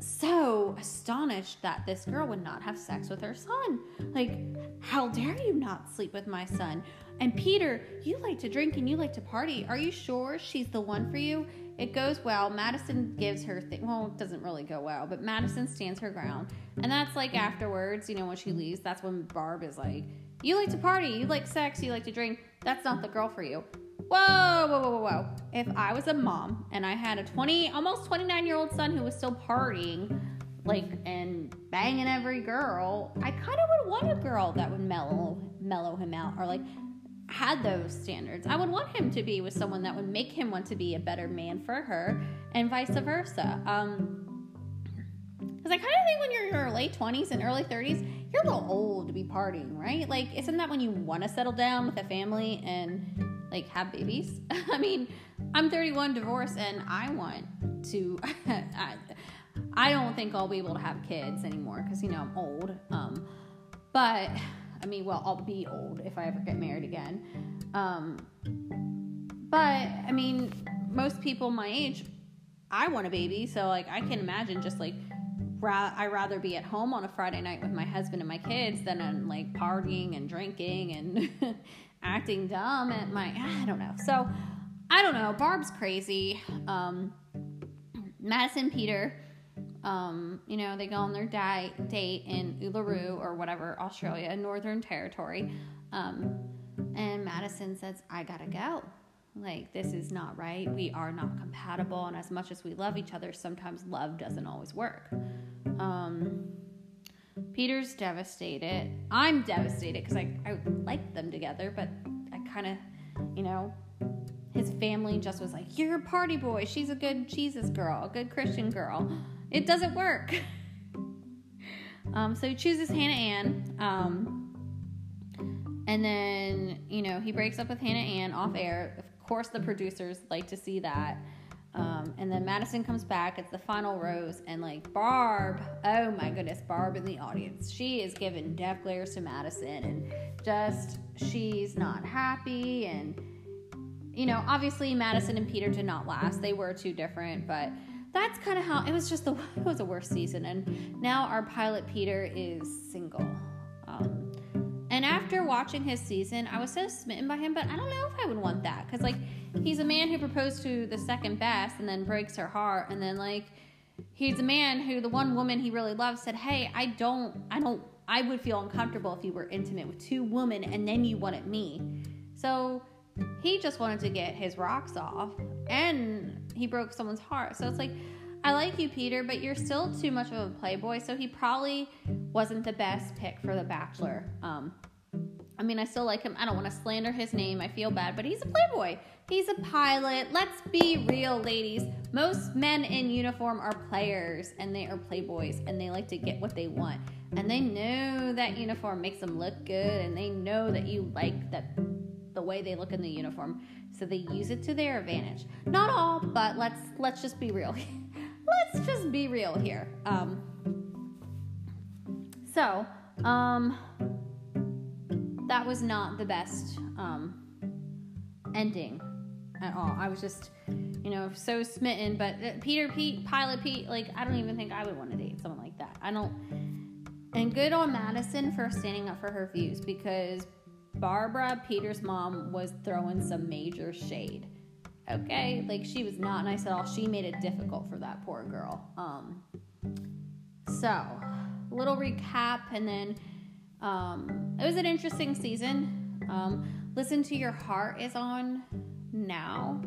so astonished that this girl would not have sex with her son. Like, how dare you not sleep with my son? And Peter, you like to drink and you like to party. Are you sure she's the one for you? It goes well. Madison gives her thing. Well, it doesn't really go well, but Madison stands her ground. And that's like afterwards, you know, when she leaves, that's when Barb is like, You like to party, you like sex, you like to drink. That's not the girl for you. Whoa, whoa, whoa, whoa, whoa. If I was a mom and I had a 20, almost 29 year old son who was still partying, like, and banging every girl, I kind of would want a girl that would mellow, mellow him out or like had those standards. I would want him to be with someone that would make him want to be a better man for her and vice versa. Um, because I kind of think when you're in your late 20s and early 30s, you're a little old to be partying, right? Like, isn't that when you want to settle down with a family and like have babies. I mean, I'm 31, divorced, and I want to. I, I don't think I'll be able to have kids anymore because you know I'm old. Um, but I mean, well, I'll be old if I ever get married again. Um, but I mean, most people my age, I want a baby, so like I can imagine just like ra- I rather be at home on a Friday night with my husband and my kids than on like partying and drinking and acting dumb at my I don't know. So I don't know. Barb's crazy. Um, Madison Peter, um, you know, they go on their di- date in Uluru or whatever, Australia, Northern Territory. Um, and Madison says, I gotta go. Like, this is not right. We are not compatible. And as much as we love each other, sometimes love doesn't always work. Um, Peter's devastated. I'm devastated because I, I like them together, but I kind of, you know, his family just was like, You're a party boy. She's a good Jesus girl, a good Christian girl. It doesn't work. um, so he chooses Hannah Ann. Um, and then, you know, he breaks up with Hannah Ann off air. Of course, the producers like to see that. Um, and then Madison comes back. It's the final rose, and like Barb, oh my goodness, Barb in the audience. She is giving death glares to Madison, and just she's not happy. And you know, obviously Madison and Peter did not last. They were too different, but that's kind of how it was. Just the it was a worse season, and now our pilot Peter is single. Um, and after watching his season, I was so smitten by him, but I don't know if I would want that because like he's a man who proposed to the second best and then breaks her heart and then like he's a man who the one woman he really loves said hey i don't i don't i would feel uncomfortable if you were intimate with two women and then you wanted me so he just wanted to get his rocks off and he broke someone's heart so it's like i like you peter but you're still too much of a playboy so he probably wasn't the best pick for the bachelor um, I mean, I still like him. I don't want to slander his name. I feel bad, but he's a playboy. He's a pilot. Let's be real, ladies. Most men in uniform are players and they are playboys and they like to get what they want. And they know that uniform makes them look good and they know that you like that the way they look in the uniform. So they use it to their advantage. Not all, but let's let's just be real. let's just be real here. Um so, um that was not the best um, ending at all. I was just, you know, so smitten. But uh, Peter Pete, Pilot Pete, like, I don't even think I would want to date someone like that. I don't. And good on Madison for standing up for her views because Barbara, Peter's mom, was throwing some major shade. Okay? Like, she was not nice at all. She made it difficult for that poor girl. Um, so, little recap and then um, it was an interesting season. Um, Listen to Your Heart is on now,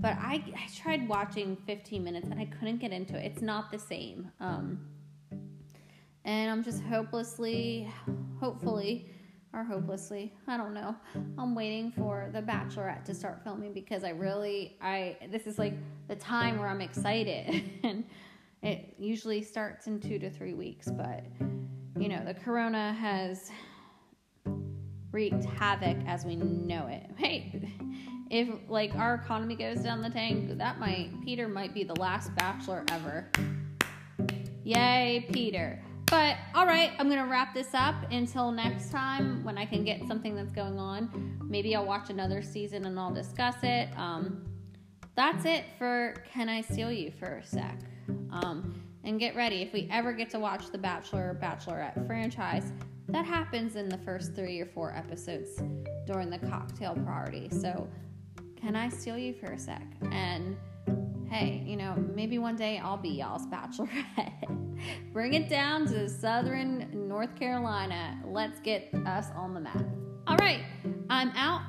but I, I tried watching 15 minutes and I couldn't get into it. It's not the same. Um, and I'm just hopelessly, hopefully, or hopelessly. I don't know. I'm waiting for The Bachelorette to start filming because I really I this is like the time where I'm excited and it usually starts in 2 to 3 weeks, but you know, the corona has wreaked havoc as we know it. Hey, if like our economy goes down the tank, that might Peter might be the last bachelor ever. Yay, Peter. But all right, I'm gonna wrap this up until next time when I can get something that's going on. Maybe I'll watch another season and I'll discuss it. Um, that's it for Can I Steal You for a sec? Um, and get ready if we ever get to watch the Bachelor or Bachelorette franchise. That happens in the first three or four episodes during the cocktail party. So, can I steal you for a sec? And hey, you know, maybe one day I'll be y'all's bachelorette. Bring it down to southern North Carolina. Let's get us on the map. All right, I'm out.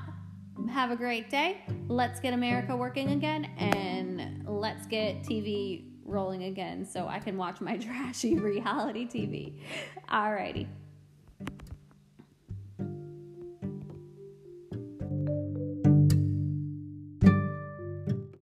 Have a great day. Let's get America working again and let's get TV rolling again so I can watch my trashy reality TV. Alrighty.